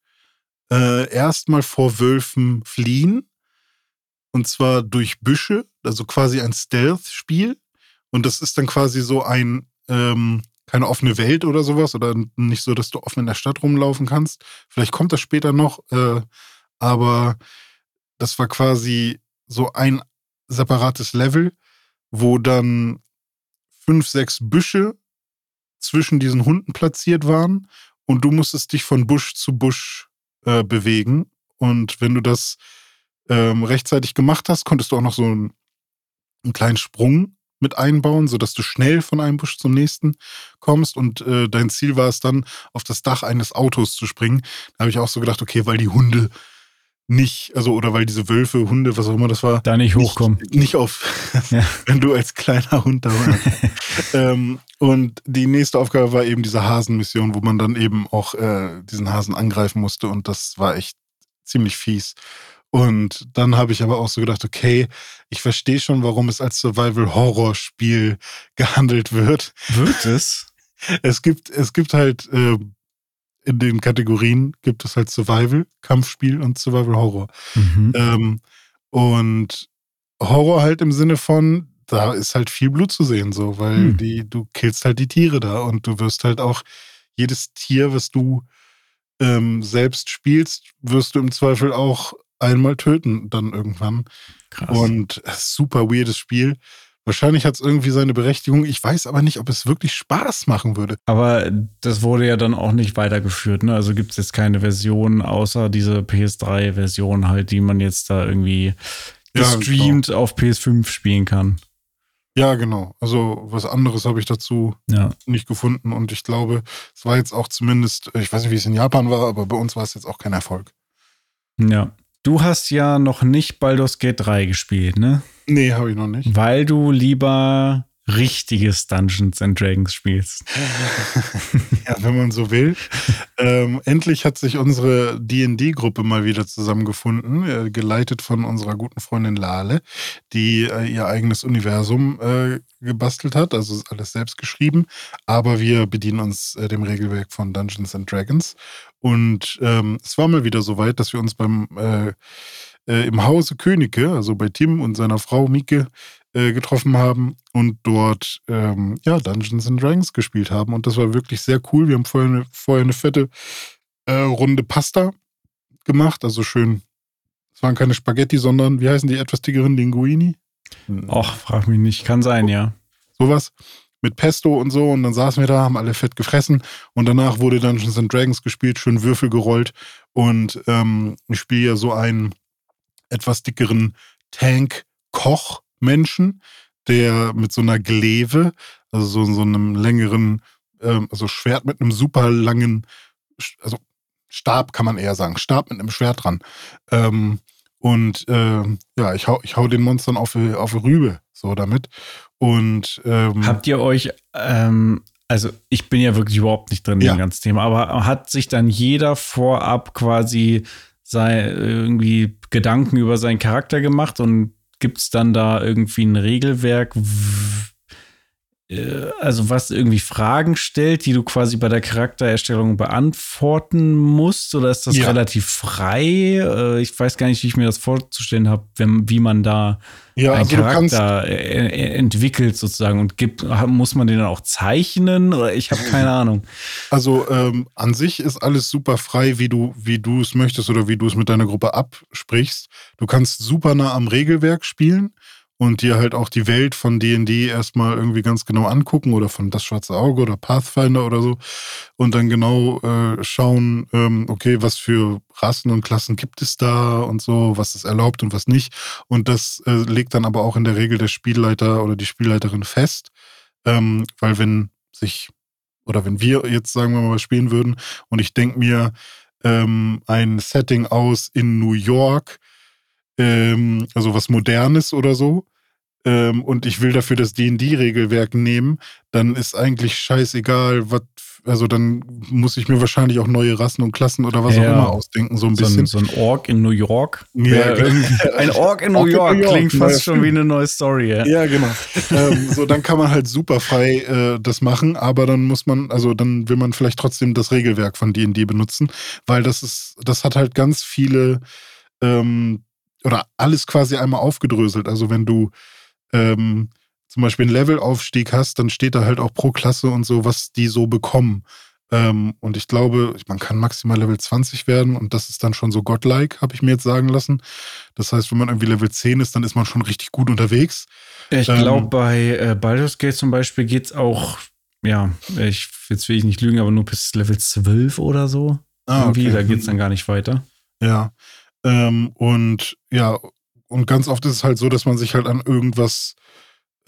äh, erstmal vor Wölfen fliehen und zwar durch Büsche, also quasi ein Stealth-Spiel. Und das ist dann quasi so ein, ähm, keine offene Welt oder sowas oder nicht so, dass du offen in der Stadt rumlaufen kannst. Vielleicht kommt das später noch, äh, aber das war quasi so ein separates Level, wo dann fünf, sechs Büsche zwischen diesen Hunden platziert waren und du musstest dich von Busch zu Busch äh, bewegen. Und wenn du das ähm, rechtzeitig gemacht hast, konntest du auch noch so einen, einen, kleinen Sprung mit einbauen, sodass du schnell von einem Busch zum nächsten kommst. Und äh, dein Ziel war es dann, auf das Dach eines Autos zu springen. Da habe ich auch so gedacht, okay, weil die Hunde nicht, also oder weil diese Wölfe, Hunde, was auch immer das war, da nicht hochkommen. Nicht, nicht auf, ja. wenn du als kleiner Hund da warst. ähm, und die nächste Aufgabe war eben diese Hasenmission, wo man dann eben auch äh, diesen Hasen angreifen musste und das war echt ziemlich fies. Und dann habe ich aber auch so gedacht, okay, ich verstehe schon, warum es als Survival-Horror-Spiel gehandelt wird. Wird es? Es gibt, es gibt halt äh, in den Kategorien gibt es halt Survival, Kampfspiel und Survival-Horror. Mhm. Ähm, und Horror halt im Sinne von, da ist halt viel Blut zu sehen, so, weil mhm. die, du killst halt die Tiere da und du wirst halt auch jedes Tier, was du ähm, selbst spielst, wirst du im Zweifel auch einmal töten dann irgendwann. Krass. Und super weirdes Spiel. Wahrscheinlich hat es irgendwie seine Berechtigung. Ich weiß aber nicht, ob es wirklich Spaß machen würde. Aber das wurde ja dann auch nicht weitergeführt. Ne? Also gibt es jetzt keine Version außer diese PS3-Version halt, die man jetzt da irgendwie gestreamt ja, genau. auf PS5 spielen kann. Ja, genau. Also was anderes habe ich dazu ja. nicht gefunden. Und ich glaube, es war jetzt auch zumindest, ich weiß nicht, wie es in Japan war, aber bei uns war es jetzt auch kein Erfolg. Ja. Du hast ja noch nicht Baldur's Gate 3 gespielt, ne? Nee, habe ich noch nicht. Weil du lieber richtiges Dungeons and Dragons spielst. ja, wenn man so will. ähm, endlich hat sich unsere D&D-Gruppe mal wieder zusammengefunden, äh, geleitet von unserer guten Freundin Lale, die äh, ihr eigenes Universum äh, gebastelt hat, also alles selbst geschrieben. Aber wir bedienen uns äh, dem Regelwerk von Dungeons and Dragons. Und ähm, es war mal wieder so weit, dass wir uns beim äh, äh, im Hause Könige, also bei Tim und seiner Frau Mieke, äh, getroffen haben und dort ähm, ja, Dungeons and Dragons gespielt haben. Und das war wirklich sehr cool. Wir haben vorher eine, vorher eine fette äh, Runde Pasta gemacht, also schön. Es waren keine Spaghetti, sondern wie heißen die etwas dickeren Linguini? Ach, frag mich nicht. Kann sein, ja. Sowas mit Pesto und so und dann saßen wir da, haben alle fett gefressen und danach wurde Dungeons and Dragons gespielt, schön Würfel gerollt und ähm, ich spiele ja so einen etwas dickeren Tank-Koch Menschen, der mit so einer Gleve, also so, so einem längeren, ähm, also Schwert mit einem super langen, also Stab kann man eher sagen, Stab mit einem Schwert dran. Ähm, Und äh, ja, ich hau, ich hau den Monstern auf, auf Rübe, so damit. Und ähm, habt ihr euch, ähm, also ich bin ja wirklich überhaupt nicht drin ja. im ganzen Thema, aber hat sich dann jeder vorab quasi sei, irgendwie Gedanken über seinen Charakter gemacht und gibt es dann da irgendwie ein Regelwerk, also was irgendwie Fragen stellt, die du quasi bei der Charaktererstellung beantworten musst, oder ist das ja. relativ frei? Äh, ich weiß gar nicht, wie ich mir das vorzustellen habe, wie man da ja, einen also Charakter entwickelt sozusagen und gibt, muss man den dann auch zeichnen? Oder ich habe keine Ahnung. Also ähm, an sich ist alles super frei, wie du wie du es möchtest oder wie du es mit deiner Gruppe absprichst. Du kannst super nah am Regelwerk spielen und dir halt auch die Welt von D&D erstmal irgendwie ganz genau angucken oder von Das Schwarze Auge oder Pathfinder oder so und dann genau äh, schauen, ähm, okay, was für Rassen und Klassen gibt es da und so, was ist erlaubt und was nicht. Und das äh, legt dann aber auch in der Regel der Spielleiter oder die Spielleiterin fest, ähm, weil wenn sich oder wenn wir jetzt sagen wir mal spielen würden und ich denke mir ähm, ein Setting aus in New York, ähm, also was Modernes oder so, ähm, und ich will dafür das D&D-Regelwerk nehmen, dann ist eigentlich scheißegal, was, also dann muss ich mir wahrscheinlich auch neue Rassen und Klassen oder was ja, auch immer ausdenken, so ein bisschen. So ein, so ein Ork in New York. Ja, ein Ork in New, Ork York, in New York klingt fast schon wie eine neue Story. Ja, ja genau. ähm, so, dann kann man halt super frei äh, das machen, aber dann muss man, also dann will man vielleicht trotzdem das Regelwerk von D&D benutzen, weil das ist, das hat halt ganz viele ähm, oder alles quasi einmal aufgedröselt. Also wenn du ähm, zum Beispiel einen Levelaufstieg hast, dann steht da halt auch pro Klasse und so, was die so bekommen. Ähm, und ich glaube, man kann maximal Level 20 werden und das ist dann schon so godlike, habe ich mir jetzt sagen lassen. Das heißt, wenn man irgendwie Level 10 ist, dann ist man schon richtig gut unterwegs. Ich ähm, glaube, bei äh, Baldur's Gate zum Beispiel geht es auch, ja, ich, jetzt will ich nicht lügen, aber nur bis Level 12 oder so. Ah, irgendwie, okay. da geht es dann gar nicht weiter. Ja. Ähm, und ja, und ganz oft ist es halt so, dass man sich halt an irgendwas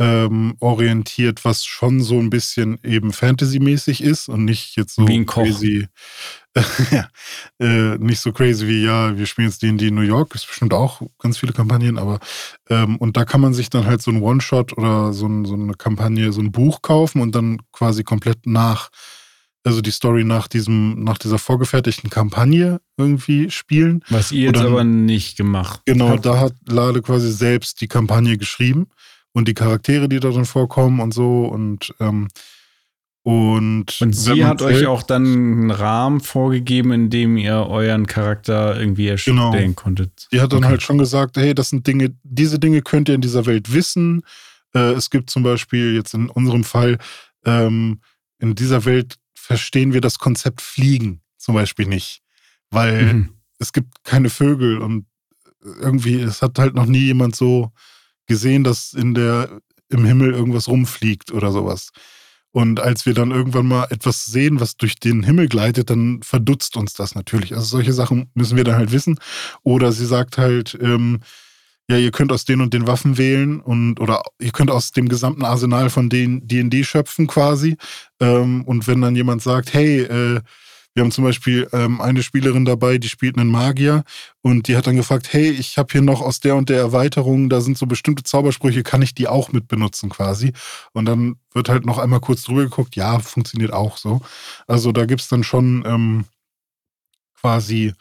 ähm, orientiert, was schon so ein bisschen eben Fantasy-mäßig ist und nicht jetzt so wie ein Koch. crazy. ja, äh, nicht so crazy wie, ja, wir spielen jetzt D&D in New York, ist bestimmt auch ganz viele Kampagnen, aber ähm, und da kann man sich dann halt so ein One-Shot oder so, ein, so eine Kampagne, so ein Buch kaufen und dann quasi komplett nach also die Story nach diesem, nach dieser vorgefertigten Kampagne irgendwie spielen. Was ihr jetzt dann, aber nicht gemacht Genau, habt. da hat Lade quasi selbst die Kampagne geschrieben und die Charaktere, die da drin vorkommen und so und ähm, und, und sie hat euch auch dann einen Rahmen vorgegeben, in dem ihr euren Charakter irgendwie erstellen genau. konntet. Die hat dann okay. halt schon gesagt, hey, das sind Dinge, diese Dinge könnt ihr in dieser Welt wissen. Äh, es gibt zum Beispiel jetzt in unserem Fall ähm, in dieser Welt verstehen wir das Konzept Fliegen zum Beispiel nicht, weil mhm. es gibt keine Vögel und irgendwie, es hat halt noch nie jemand so gesehen, dass in der, im Himmel irgendwas rumfliegt oder sowas. Und als wir dann irgendwann mal etwas sehen, was durch den Himmel gleitet, dann verdutzt uns das natürlich. Also solche Sachen müssen wir dann halt wissen. Oder sie sagt halt, ähm, ja, ihr könnt aus den und den Waffen wählen und oder ihr könnt aus dem gesamten Arsenal von den D&D schöpfen quasi. Ähm, und wenn dann jemand sagt, hey, äh, wir haben zum Beispiel ähm, eine Spielerin dabei, die spielt einen Magier und die hat dann gefragt, hey, ich habe hier noch aus der und der Erweiterung, da sind so bestimmte Zaubersprüche, kann ich die auch mit benutzen quasi? Und dann wird halt noch einmal kurz drüber geguckt, ja, funktioniert auch so. Also da gibt's dann schon ähm, quasi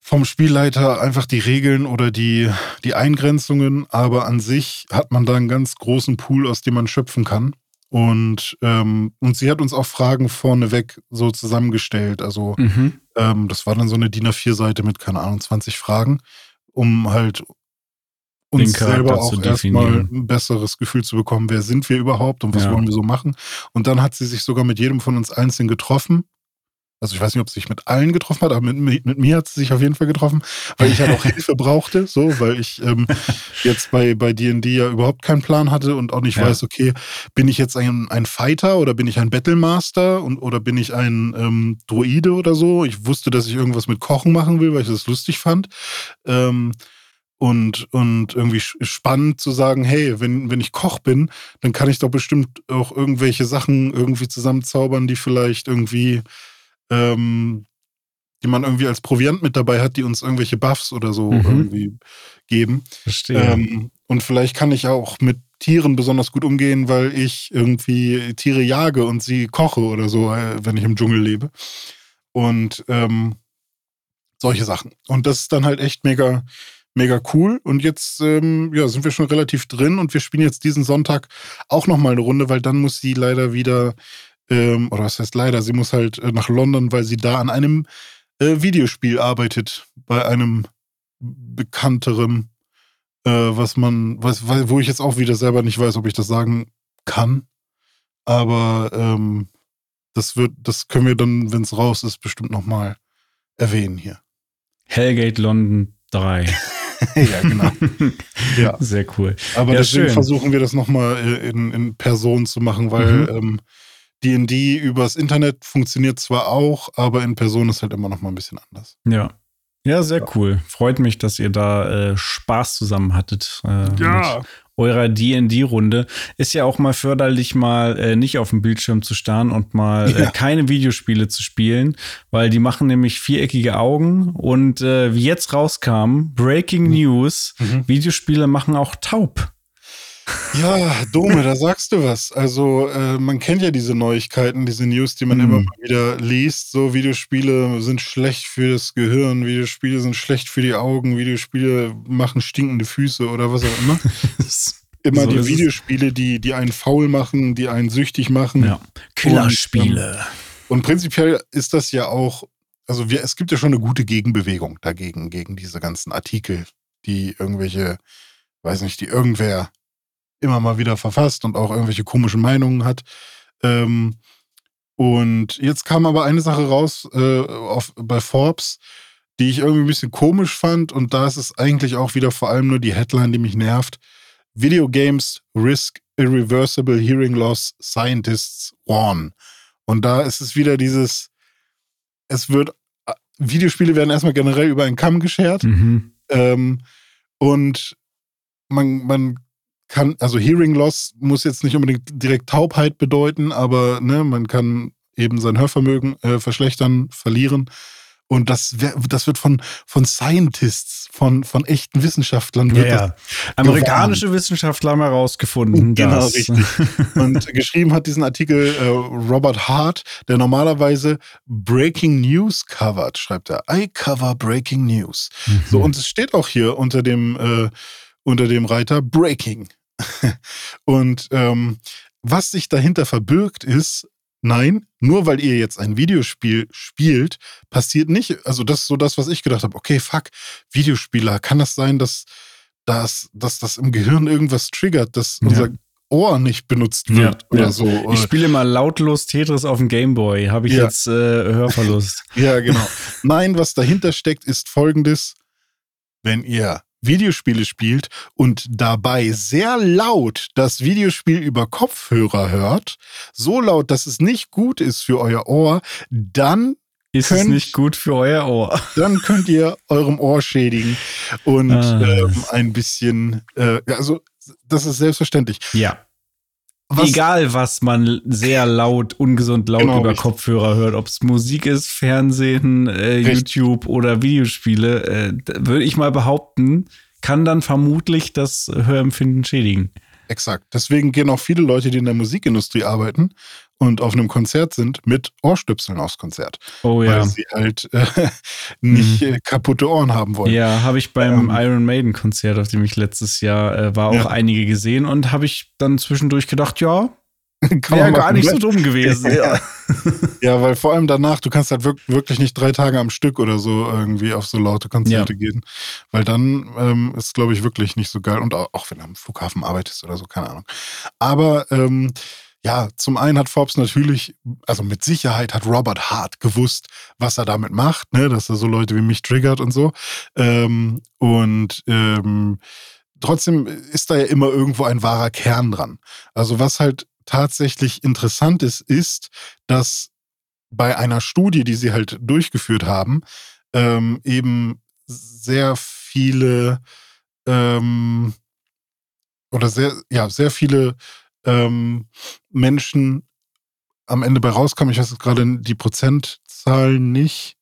vom Spielleiter einfach die Regeln oder die, die Eingrenzungen, aber an sich hat man da einen ganz großen Pool, aus dem man schöpfen kann. Und, ähm, und sie hat uns auch Fragen vorneweg so zusammengestellt. Also mhm. ähm, das war dann so eine DIN A4-Seite mit, keine Ahnung, 20 Fragen, um halt uns selber auch erstmal ein besseres Gefühl zu bekommen, wer sind wir überhaupt und was ja. wollen wir so machen. Und dann hat sie sich sogar mit jedem von uns einzeln getroffen also ich weiß nicht, ob sie sich mit allen getroffen hat, aber mit, mit, mir hat sie sich auf jeden Fall getroffen, weil ich halt auch Hilfe brauchte, so, weil ich ähm, jetzt bei bei D&D ja überhaupt keinen Plan hatte und auch nicht ja. weiß, okay, bin ich jetzt ein, ein Fighter oder bin ich ein Battlemaster und oder bin ich ein ähm, Droide oder so? Ich wusste, dass ich irgendwas mit Kochen machen will, weil ich das lustig fand. Ähm, und, und irgendwie spannend zu sagen, hey, wenn, wenn ich Koch bin, dann kann ich doch bestimmt auch irgendwelche Sachen irgendwie zusammenzaubern, die vielleicht irgendwie ähm, die man irgendwie als Proviant mit dabei hat, die uns irgendwelche Buffs oder so mhm. irgendwie geben. Verstehe. Ähm, und vielleicht kann ich auch mit Tieren besonders gut umgehen, weil ich irgendwie Tiere jage und sie koche oder so, äh, wenn ich im Dschungel lebe. Und ähm, solche Sachen. Und das ist dann halt echt mega, mega cool. Und jetzt ähm, ja, sind wir schon relativ drin und wir spielen jetzt diesen Sonntag auch nochmal eine Runde, weil dann muss sie leider wieder, ähm, oder was heißt leider, sie muss halt äh, nach London, weil sie da an einem äh, Videospiel arbeitet, bei einem bekannteren, äh, was man, was, wo ich jetzt auch wieder selber nicht weiß, ob ich das sagen kann. Aber ähm, das wird, das können wir dann, wenn es raus ist, bestimmt nochmal erwähnen hier. Hellgate London 3. ja, genau. ja. Sehr cool. Aber ja, deswegen schön. versuchen wir das nochmal in, in Person zu machen, weil mhm. ähm, D&D übers Internet funktioniert zwar auch, aber in Person ist halt immer noch mal ein bisschen anders. Ja. Ja, sehr ja. cool. Freut mich, dass ihr da äh, Spaß zusammen hattet. Äh, ja eurer D&D-Runde ist ja auch mal förderlich, mal äh, nicht auf dem Bildschirm zu starren und mal äh, ja. äh, keine Videospiele zu spielen, weil die machen nämlich viereckige Augen und äh, wie jetzt rauskam, Breaking mhm. News, mhm. Videospiele machen auch taub. Ja, Dome, da sagst du was. Also, äh, man kennt ja diese Neuigkeiten, diese News, die man mm. immer mal wieder liest. So, Videospiele sind schlecht für das Gehirn, Videospiele sind schlecht für die Augen, Videospiele machen stinkende Füße oder was auch immer. immer so die Videospiele, die, die einen faul machen, die einen süchtig machen. Ja. Killerspiele. Und, ähm, und prinzipiell ist das ja auch, also wir, es gibt ja schon eine gute Gegenbewegung dagegen, gegen diese ganzen Artikel, die irgendwelche, weiß nicht, die irgendwer immer mal wieder verfasst und auch irgendwelche komischen Meinungen hat. Ähm, und jetzt kam aber eine Sache raus äh, auf, bei Forbes, die ich irgendwie ein bisschen komisch fand. Und da ist es eigentlich auch wieder vor allem nur die Headline, die mich nervt. Video Games Risk Irreversible Hearing Loss Scientists Warn. Und da ist es wieder dieses, es wird, äh, Videospiele werden erstmal generell über einen Kamm geschert. Mhm. Ähm, und man, man kann, also Hearing Loss muss jetzt nicht unbedingt direkt Taubheit bedeuten, aber ne, man kann eben sein Hörvermögen äh, verschlechtern, verlieren. Und das, das wird von, von Scientists, von, von echten Wissenschaftlern. Wird ja, ja. Amerikanische gewarnt. Wissenschaftler haben herausgefunden. Genau, das. richtig. Und geschrieben hat diesen Artikel äh, Robert Hart, der normalerweise Breaking News covert, schreibt er. I cover Breaking News. Mhm. So, und es steht auch hier unter dem, äh, unter dem Reiter Breaking. und ähm, was sich dahinter verbirgt, ist, nein, nur weil ihr jetzt ein Videospiel spielt, passiert nicht, also das ist so das, was ich gedacht habe, okay, fuck, Videospieler, kann das sein, dass, dass, dass das im Gehirn irgendwas triggert, dass ja. unser Ohr nicht benutzt wird ja, oder ja. so. Ich spiele mal lautlos Tetris auf dem Gameboy. Habe ich jetzt äh, Hörverlust? ja, genau. Nein, was dahinter steckt, ist folgendes. Wenn ihr Videospiele spielt und dabei sehr laut das Videospiel über Kopfhörer hört, so laut, dass es nicht gut ist für euer Ohr, dann ist könnt, es nicht gut für euer Ohr. Dann könnt ihr eurem Ohr schädigen und ah. ähm, ein bisschen, äh, also das ist selbstverständlich. Ja. Was, Egal, was man sehr laut, ungesund laut genau, über richtig. Kopfhörer hört, ob es Musik ist, Fernsehen, äh, YouTube oder Videospiele, äh, würde ich mal behaupten, kann dann vermutlich das Hörempfinden schädigen. Exakt. Deswegen gehen auch viele Leute, die in der Musikindustrie arbeiten und auf einem Konzert sind, mit Ohrstöpseln aufs Konzert. Oh ja. Weil sie halt äh, nicht mhm. äh, kaputte Ohren haben wollen. Ja, habe ich beim ähm, Iron Maiden Konzert, auf dem ich letztes Jahr äh, war, auch ja. einige gesehen und habe ich dann zwischendurch gedacht, ja, wäre gar nicht so ne? dumm gewesen. ja. ja, weil vor allem danach, du kannst halt wirklich nicht drei Tage am Stück oder so irgendwie auf so laute Konzerte ja. gehen. Weil dann ähm, ist, glaube ich, wirklich nicht so geil. Und auch, auch wenn du am Flughafen arbeitest oder so, keine Ahnung. Aber ähm, ja, zum einen hat Forbes natürlich, also mit Sicherheit hat Robert Hart gewusst, was er damit macht, ne, dass er so Leute wie mich triggert und so. Ähm, und ähm, trotzdem ist da ja immer irgendwo ein wahrer Kern dran. Also was halt tatsächlich interessant ist, ist, dass bei einer Studie, die sie halt durchgeführt haben, ähm, eben sehr viele ähm, oder sehr, ja, sehr viele ähm, Menschen am Ende bei rauskommen. Ich weiß jetzt gerade die Prozentzahl nicht.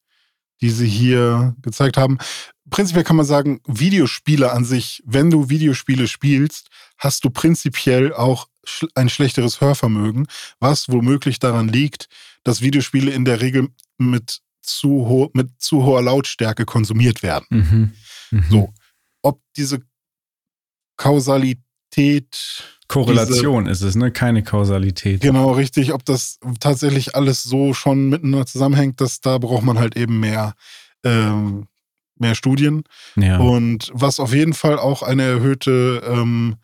die sie hier gezeigt haben. Prinzipiell kann man sagen, Videospiele an sich, wenn du Videospiele spielst, hast du prinzipiell auch ein schlechteres Hörvermögen, was womöglich daran liegt, dass Videospiele in der Regel mit zu, mit zu hoher Lautstärke konsumiert werden. Mhm. Mhm. So, ob diese Kausalität. Korrelation diese, ist es, ne? Keine Kausalität. Genau, richtig. Ob das tatsächlich alles so schon miteinander zusammenhängt, dass da braucht man halt eben mehr, ähm, mehr Studien. Ja. Und was auf jeden Fall auch eine erhöhte ähm,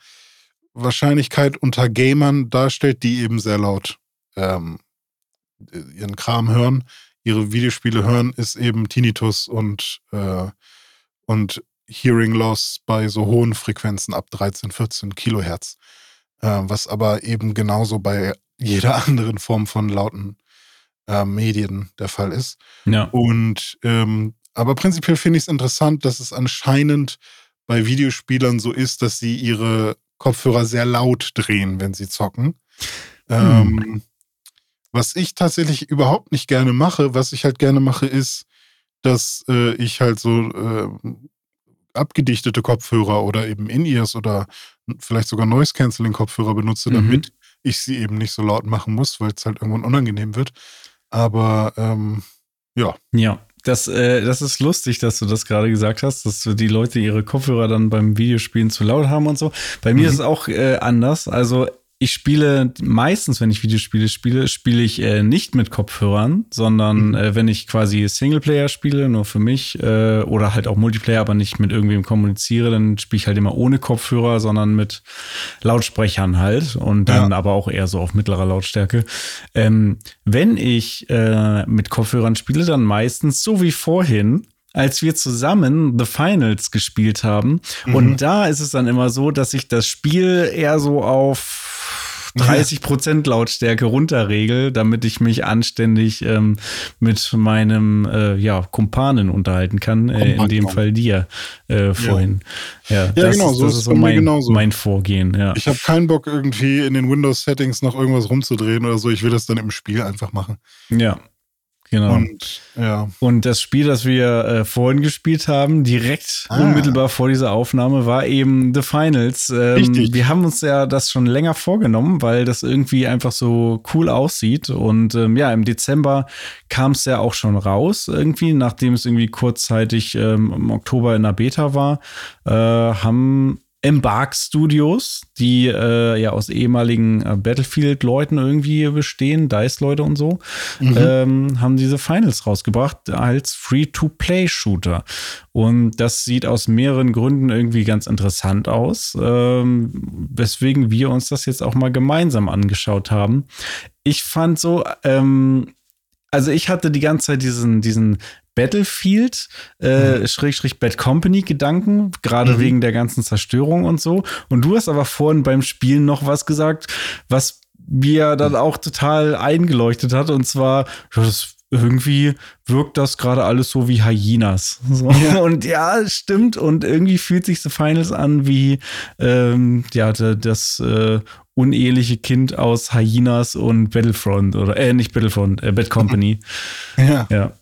Wahrscheinlichkeit unter Gamern darstellt, die eben sehr laut ähm, ihren Kram hören, ihre Videospiele hören, ist eben Tinnitus und, äh, und Hearing Loss bei so hohen Frequenzen ab 13, 14 Kilohertz. Äh, was aber eben genauso bei jeder anderen Form von lauten äh, Medien der Fall ist. Ja. Und ähm, aber prinzipiell finde ich es interessant, dass es anscheinend bei Videospielern so ist, dass sie ihre Kopfhörer sehr laut drehen, wenn sie zocken. Hm. Ähm, was ich tatsächlich überhaupt nicht gerne mache, was ich halt gerne mache, ist, dass äh, ich halt so äh, abgedichtete Kopfhörer oder eben In-Ears oder vielleicht sogar Noise-Canceling-Kopfhörer benutze, mhm. damit ich sie eben nicht so laut machen muss, weil es halt irgendwann unangenehm wird. Aber ähm, ja. Ja, das, äh, das ist lustig, dass du das gerade gesagt hast, dass die Leute ihre Kopfhörer dann beim Videospielen zu laut haben und so. Bei mir mhm. ist es auch äh, anders. Also ich spiele meistens, wenn ich Videospiele spiele, spiele ich äh, nicht mit Kopfhörern, sondern mhm. äh, wenn ich quasi Singleplayer spiele, nur für mich, äh, oder halt auch Multiplayer, aber nicht mit irgendwem kommuniziere, dann spiele ich halt immer ohne Kopfhörer, sondern mit Lautsprechern halt und dann ja. aber auch eher so auf mittlerer Lautstärke. Ähm, wenn ich äh, mit Kopfhörern spiele, dann meistens so wie vorhin, als wir zusammen The Finals gespielt haben. Mhm. Und da ist es dann immer so, dass ich das Spiel eher so auf 30 Prozent Lautstärke runterregel, damit ich mich anständig ähm, mit meinem äh, ja, Kumpanen unterhalten kann, äh, in dem Fall dir äh, vorhin. Ja, ja, ja das, genau, so das ist, so mein, genauso. mein Vorgehen. Ja. Ich habe keinen Bock irgendwie in den Windows-Settings noch irgendwas rumzudrehen oder so. Ich will das dann im Spiel einfach machen. Ja, Genau. Und, ja. und das Spiel, das wir äh, vorhin gespielt haben, direkt ah. unmittelbar vor dieser Aufnahme, war eben The Finals. Ähm, Richtig. Wir haben uns ja das schon länger vorgenommen, weil das irgendwie einfach so cool aussieht. Und ähm, ja, im Dezember kam es ja auch schon raus, irgendwie, nachdem es irgendwie kurzzeitig ähm, im Oktober in der Beta war, äh, haben Embark Studios, die äh, ja aus ehemaligen äh, Battlefield-Leuten irgendwie bestehen, DICE-Leute und so, mhm. ähm, haben diese Finals rausgebracht als Free-to-Play-Shooter. Und das sieht aus mehreren Gründen irgendwie ganz interessant aus, ähm, weswegen wir uns das jetzt auch mal gemeinsam angeschaut haben. Ich fand so, ähm, also ich hatte die ganze Zeit diesen, diesen Battlefield, äh, mhm. Schrägstrich Bad Company Gedanken, gerade mhm. wegen der ganzen Zerstörung und so. Und du hast aber vorhin beim Spielen noch was gesagt, was mir dann auch total eingeleuchtet hat. Und zwar, das irgendwie wirkt das gerade alles so wie Hyenas. So. Ja. Und ja, stimmt. Und irgendwie fühlt sich The Finals an wie ähm, ja, das äh, uneheliche Kind aus Hyenas und Battlefront oder äh, nicht Battlefront, äh, Bad Company. Ja. ja.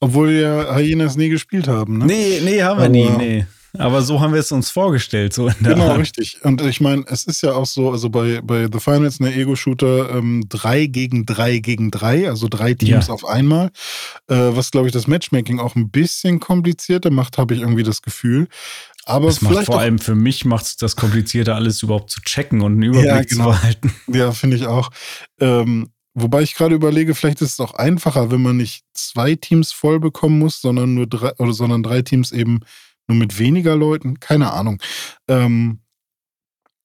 Obwohl wir Hyenas nie gespielt haben, ne? Nee, nee, haben wir Aber nie, nee. Aber so haben wir es uns vorgestellt, so in der Genau, Art. richtig. Und ich meine, es ist ja auch so, also bei, bei The Finals, eine Ego-Shooter, ähm, drei gegen drei gegen drei, also drei Teams ja. auf einmal. Äh, was, glaube ich, das Matchmaking auch ein bisschen komplizierter macht, habe ich irgendwie das Gefühl. Aber das macht vor allem für mich macht es das komplizierter, alles überhaupt zu checken und einen Überblick ja, genau. zu behalten. Ja, finde ich auch. Ähm, Wobei ich gerade überlege, vielleicht ist es auch einfacher, wenn man nicht zwei Teams voll bekommen muss, sondern nur drei, oder sondern drei Teams eben nur mit weniger Leuten. Keine Ahnung. Ähm,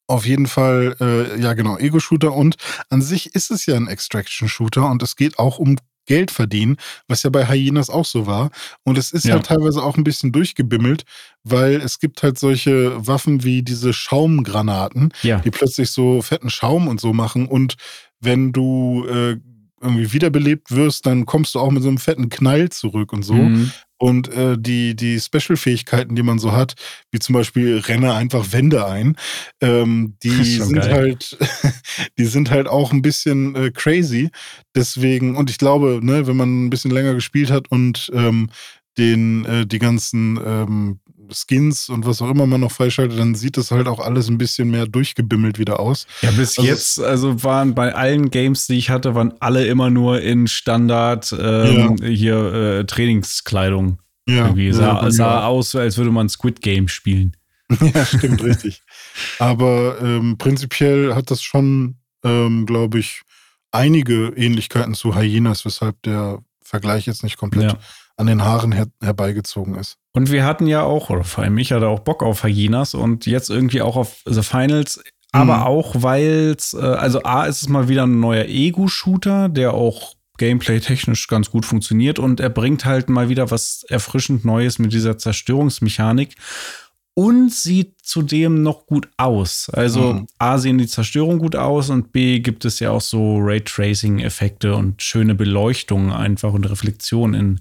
auf jeden Fall, äh, ja genau, Ego-Shooter und an sich ist es ja ein Extraction-Shooter und es geht auch um Geld verdienen, was ja bei Hyenas auch so war. Und es ist ja. halt teilweise auch ein bisschen durchgebimmelt, weil es gibt halt solche Waffen wie diese Schaumgranaten, ja. die plötzlich so fetten Schaum und so machen und wenn du äh, irgendwie wiederbelebt wirst, dann kommst du auch mit so einem fetten Knall zurück und so. Mhm. Und äh, die, die Special-Fähigkeiten, die man so hat, wie zum Beispiel renne einfach Wände ein, ähm, die sind geil. halt, die sind halt auch ein bisschen äh, crazy. Deswegen, und ich glaube, ne, wenn man ein bisschen länger gespielt hat und ähm, den, äh, die ganzen ähm, Skins und was auch immer man noch freischaltet, dann sieht das halt auch alles ein bisschen mehr durchgebimmelt wieder aus. Ja, bis also jetzt, also waren bei allen Games, die ich hatte, waren alle immer nur in Standard ähm, ja. hier äh, Trainingskleidung. Ja, Irgendwie sah, ja, sah aus, als würde man Squid Game spielen. ja, stimmt, richtig. Aber ähm, prinzipiell hat das schon, ähm, glaube ich, einige Ähnlichkeiten zu Hyenas, weshalb der Vergleich jetzt nicht komplett ja. An den Haaren her herbeigezogen ist. Und wir hatten ja auch, oder vor allem ich hatte auch Bock auf Hyenas und jetzt irgendwie auch auf The Finals, aber mhm. auch, weil es, äh, also A, ist es mal wieder ein neuer Ego-Shooter, der auch gameplay-technisch ganz gut funktioniert und er bringt halt mal wieder was erfrischend Neues mit dieser Zerstörungsmechanik und sieht zudem noch gut aus. Also mhm. A sehen die Zerstörung gut aus und B gibt es ja auch so Raytracing-Effekte und schöne Beleuchtung einfach und Reflexion in,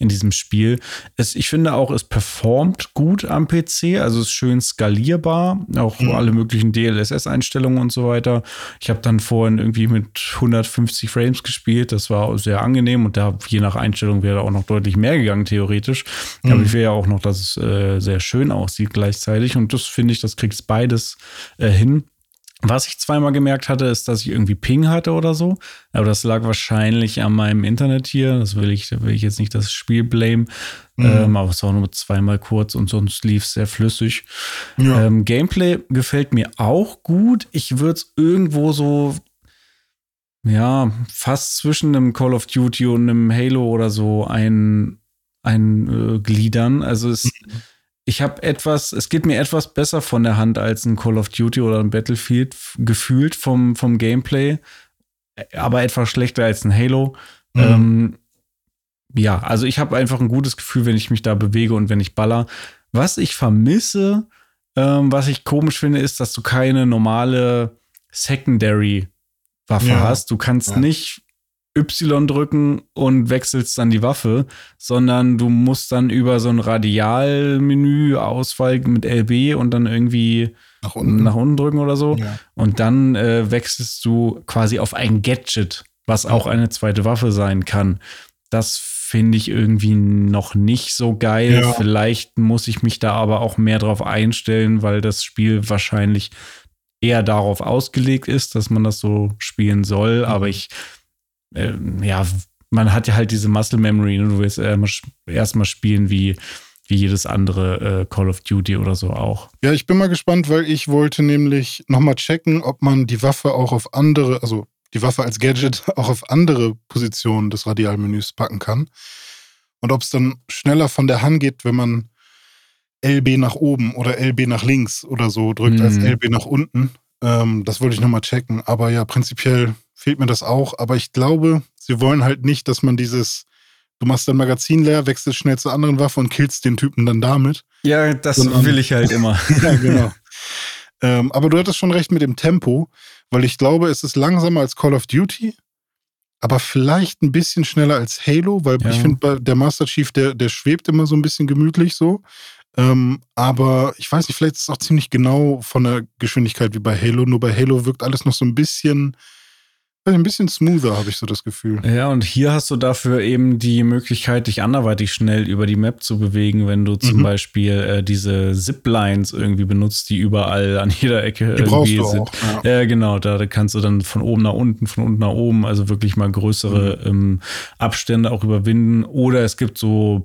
in diesem Spiel. Es, ich finde auch, es performt gut am PC, also es ist schön skalierbar, auch mhm. alle möglichen DLSS-Einstellungen und so weiter. Ich habe dann vorhin irgendwie mit 150 Frames gespielt, das war sehr angenehm und da je nach Einstellung wäre auch noch deutlich mehr gegangen, theoretisch. Mhm. Aber ich will ja auch noch, dass es äh, sehr schön aussieht gleichzeitig und das finde ich, das kriegt es beides äh, hin. Was ich zweimal gemerkt hatte, ist, dass ich irgendwie Ping hatte oder so. Aber das lag wahrscheinlich an meinem Internet hier. Das will ich, da will ich jetzt nicht das Spiel blame. Mhm. Ähm, aber es war nur zweimal kurz und sonst lief es sehr flüssig. Ja. Ähm, Gameplay gefällt mir auch gut. Ich würde es irgendwo so, ja, fast zwischen einem Call of Duty und einem Halo oder so ein, ein äh, gliedern. Also es. Mhm ich habe etwas, es geht mir etwas besser von der Hand als ein Call of Duty oder ein Battlefield gefühlt vom, vom Gameplay, aber etwas schlechter als ein Halo. Mhm. Ähm, ja, also ich habe einfach ein gutes Gefühl, wenn ich mich da bewege und wenn ich baller. Was ich vermisse, ähm, was ich komisch finde, ist, dass du keine normale Secondary Waffe ja. hast. Du kannst ja. nicht Y drücken und wechselst dann die Waffe, sondern du musst dann über so ein Radialmenü Auswahl mit LB und dann irgendwie nach unten, nach unten drücken oder so. Ja. Und dann äh, wechselst du quasi auf ein Gadget, was auch eine zweite Waffe sein kann. Das finde ich irgendwie noch nicht so geil. Ja. Vielleicht muss ich mich da aber auch mehr drauf einstellen, weil das Spiel wahrscheinlich eher darauf ausgelegt ist, dass man das so spielen soll. Mhm. Aber ich äh, ja, man hat ja halt diese Muscle Memory, ne? du willst äh, erstmal spielen wie, wie jedes andere äh, Call of Duty oder so auch. Ja, ich bin mal gespannt, weil ich wollte nämlich nochmal checken, ob man die Waffe auch auf andere, also die Waffe als Gadget auch auf andere Positionen des Radialmenüs packen kann. Und ob es dann schneller von der Hand geht, wenn man LB nach oben oder LB nach links oder so drückt, mhm. als LB nach unten. Ähm, das wollte ich nochmal checken. Aber ja, prinzipiell fehlt mir das auch. Aber ich glaube, sie wollen halt nicht, dass man dieses, du machst dein Magazin leer, wechselst schnell zur anderen Waffe und killst den Typen dann damit. Ja, das Sondern, will ich halt immer. ja, genau. ähm, aber du hattest schon recht mit dem Tempo, weil ich glaube, es ist langsamer als Call of Duty, aber vielleicht ein bisschen schneller als Halo, weil ja. ich finde, der Master Chief, der, der schwebt immer so ein bisschen gemütlich so. Ähm, aber ich weiß nicht, vielleicht ist es auch ziemlich genau von der Geschwindigkeit wie bei Halo. Nur bei Halo wirkt alles noch so ein bisschen ein bisschen smoother, habe ich so das Gefühl. Ja, und hier hast du dafür eben die Möglichkeit, dich anderweitig schnell über die Map zu bewegen, wenn du zum mhm. Beispiel äh, diese Ziplines irgendwie benutzt, die überall an jeder Ecke die irgendwie du sind. Auch, ja. ja. genau, da kannst du dann von oben nach unten, von unten nach oben, also wirklich mal größere mhm. ähm, Abstände auch überwinden. Oder es gibt so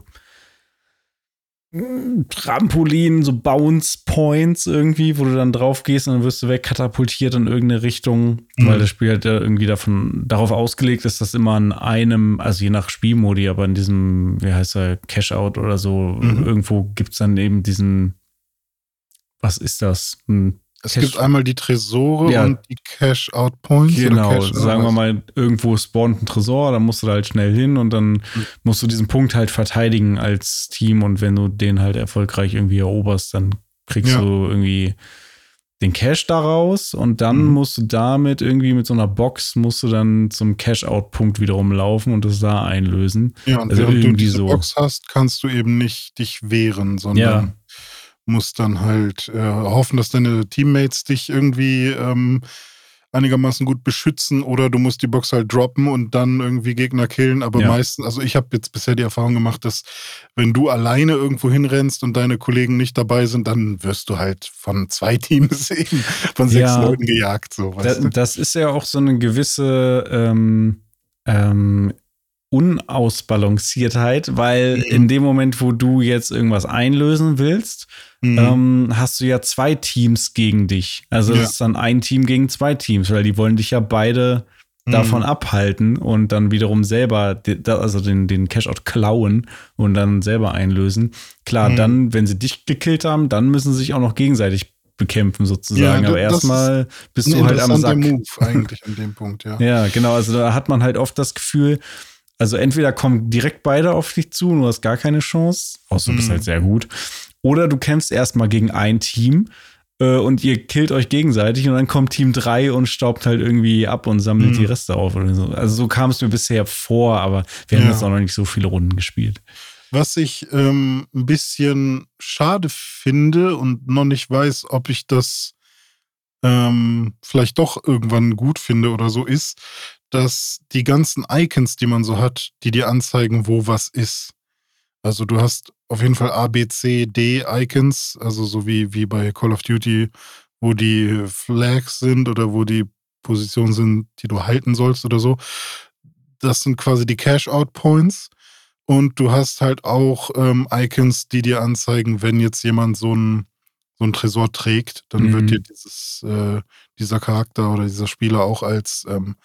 Trampolin, so Bounce Points irgendwie, wo du dann drauf gehst und dann wirst du wegkatapultiert in irgendeine Richtung, mhm. weil das Spiel halt irgendwie davon, darauf ausgelegt ist, dass immer an einem, also je nach Spielmodi, aber in diesem, wie heißt er, Cash-Out oder so, mhm. irgendwo gibt es dann eben diesen, was ist das? Ein es Cash gibt einmal die Tresore ja. und die Cash-Out-Points. Genau, Cash sagen wir mal, irgendwo spawnt ein Tresor, da musst du da halt schnell hin und dann mhm. musst du diesen Punkt halt verteidigen als Team und wenn du den halt erfolgreich irgendwie eroberst, dann kriegst ja. du irgendwie den Cash daraus und dann mhm. musst du damit irgendwie mit so einer Box musst du dann zum Cash-Out-Punkt wiederum laufen und das da einlösen. Ja, und also wenn du diese so. Box hast, kannst du eben nicht dich wehren, sondern ja musst dann halt äh, hoffen, dass deine Teammates dich irgendwie ähm, einigermaßen gut beschützen oder du musst die Box halt droppen und dann irgendwie Gegner killen. Aber ja. meistens, also ich habe jetzt bisher die Erfahrung gemacht, dass wenn du alleine irgendwo hinrennst und deine Kollegen nicht dabei sind, dann wirst du halt von zwei Teams eben von sechs ja, Leuten gejagt. So, das, das, ist ja auch so eine gewisse ähm, ähm, Unausbalanciertheit, weil mhm. in dem Moment, wo du jetzt irgendwas einlösen willst, mhm. ähm, hast du ja zwei Teams gegen dich. Also ja. das ist dann ein Team gegen zwei Teams, weil die wollen dich ja beide mhm. davon abhalten und dann wiederum selber, also den, den Cashout klauen und dann selber einlösen. Klar, mhm. dann, wenn sie dich gekillt haben, dann müssen sie sich auch noch gegenseitig bekämpfen sozusagen. Ja, Aber erstmal bist du halt am Sack. Move eigentlich an dem Punkt, ja. ja, genau. Also da hat man halt oft das Gefühl, also entweder kommen direkt beide auf dich zu und du hast gar keine Chance, außer du bist halt mhm. sehr gut. Oder du kämpfst erstmal gegen ein Team äh, und ihr killt euch gegenseitig und dann kommt Team 3 und staubt halt irgendwie ab und sammelt mhm. die Reste auf oder so. Also so kam es mir bisher vor, aber wir haben ja. jetzt auch noch nicht so viele Runden gespielt. Was ich ähm, ein bisschen schade finde und noch nicht weiß, ob ich das ähm, vielleicht doch irgendwann gut finde oder so, ist, dass die ganzen Icons, die man so hat, die dir anzeigen, wo was ist. Also du hast auf jeden Fall A, B, C, D Icons, also so wie, wie bei Call of Duty, wo die Flags sind oder wo die Positionen sind, die du halten sollst oder so. Das sind quasi die Cash-Out-Points. Und du hast halt auch ähm, Icons, die dir anzeigen, wenn jetzt jemand so ein so ein Tresor trägt, dann mhm. wird dir dieses, äh, dieser Charakter oder dieser Spieler auch als ähm,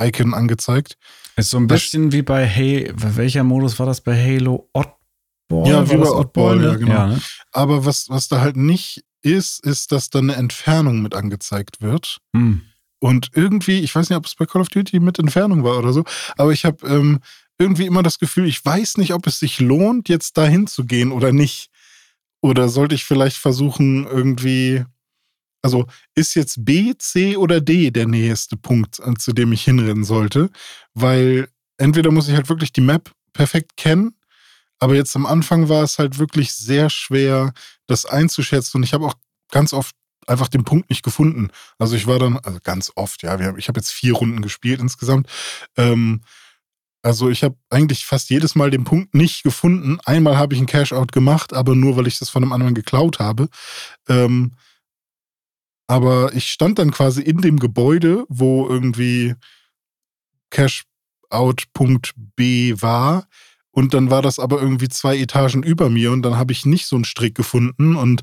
Icon angezeigt. Ist so ein bisschen das, wie bei Hey, welcher Modus war das bei Halo? Oddball? Ja, wie bei Oddball, ja, genau. Ja, ne? Aber was, was da halt nicht ist, ist, dass da eine Entfernung mit angezeigt wird. Hm. Und irgendwie, ich weiß nicht, ob es bei Call of Duty mit Entfernung war oder so, aber ich habe ähm, irgendwie immer das Gefühl, ich weiß nicht, ob es sich lohnt, jetzt dahin zu gehen oder nicht. Oder sollte ich vielleicht versuchen, irgendwie also ist jetzt B, C oder D der nächste Punkt, äh, zu dem ich hinrennen sollte? Weil entweder muss ich halt wirklich die Map perfekt kennen, aber jetzt am Anfang war es halt wirklich sehr schwer, das einzuschätzen. Und ich habe auch ganz oft einfach den Punkt nicht gefunden. Also ich war dann, also ganz oft, ja, wir, ich habe jetzt vier Runden gespielt insgesamt. Ähm, also ich habe eigentlich fast jedes Mal den Punkt nicht gefunden. Einmal habe ich einen Cash-Out gemacht, aber nur, weil ich das von einem anderen geklaut habe. Ähm, aber ich stand dann quasi in dem Gebäude, wo irgendwie Cash-Out.b war. Und dann war das aber irgendwie zwei Etagen über mir und dann habe ich nicht so einen Strick gefunden. Und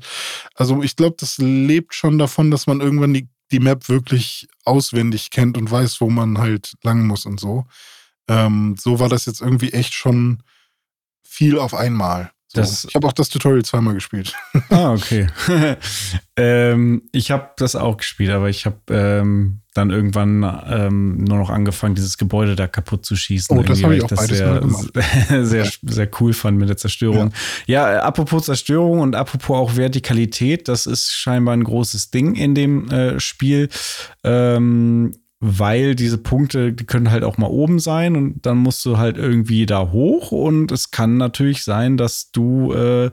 also ich glaube, das lebt schon davon, dass man irgendwann die, die Map wirklich auswendig kennt und weiß, wo man halt lang muss und so. Ähm, so war das jetzt irgendwie echt schon viel auf einmal. Das, ich habe auch das Tutorial zweimal gespielt. Ah, okay. ähm, ich habe das auch gespielt, aber ich habe ähm, dann irgendwann ähm, nur noch angefangen, dieses Gebäude da kaputt zu schießen. Oh, das habe ich auch das sehr, sehr, sehr cool fand mit der Zerstörung. Ja. ja. apropos Zerstörung und apropos auch Vertikalität, das ist scheinbar ein großes Ding in dem äh, Spiel. Ähm, weil diese Punkte, die können halt auch mal oben sein und dann musst du halt irgendwie da hoch und es kann natürlich sein, dass du äh,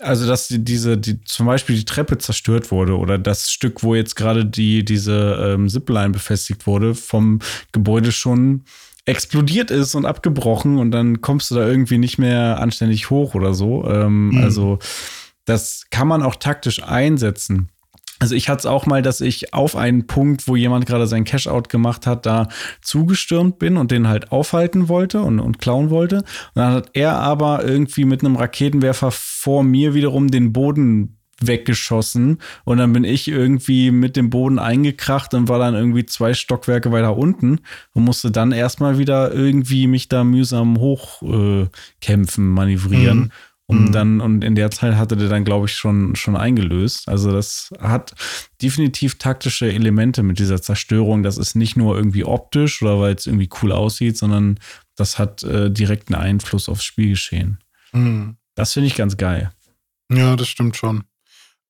also dass die, diese, die, zum Beispiel die Treppe zerstört wurde oder das Stück, wo jetzt gerade die, diese ähm, Zipline befestigt wurde, vom Gebäude schon explodiert ist und abgebrochen und dann kommst du da irgendwie nicht mehr anständig hoch oder so. Ähm, mhm. Also das kann man auch taktisch einsetzen. Also ich hatte es auch mal, dass ich auf einen Punkt, wo jemand gerade sein Cash-Out gemacht hat, da zugestürmt bin und den halt aufhalten wollte und, und klauen wollte. Und dann hat er aber irgendwie mit einem Raketenwerfer vor mir wiederum den Boden weggeschossen und dann bin ich irgendwie mit dem Boden eingekracht und war dann irgendwie zwei Stockwerke weiter unten und musste dann erstmal wieder irgendwie mich da mühsam hochkämpfen, äh, manövrieren. Mhm. Um mhm. dann, und in der Zeit hatte der dann, glaube ich, schon, schon eingelöst. Also das hat definitiv taktische Elemente mit dieser Zerstörung. Das ist nicht nur irgendwie optisch oder weil es irgendwie cool aussieht, sondern das hat äh, direkten Einfluss aufs Spielgeschehen. Mhm. Das finde ich ganz geil. Ja, das stimmt schon.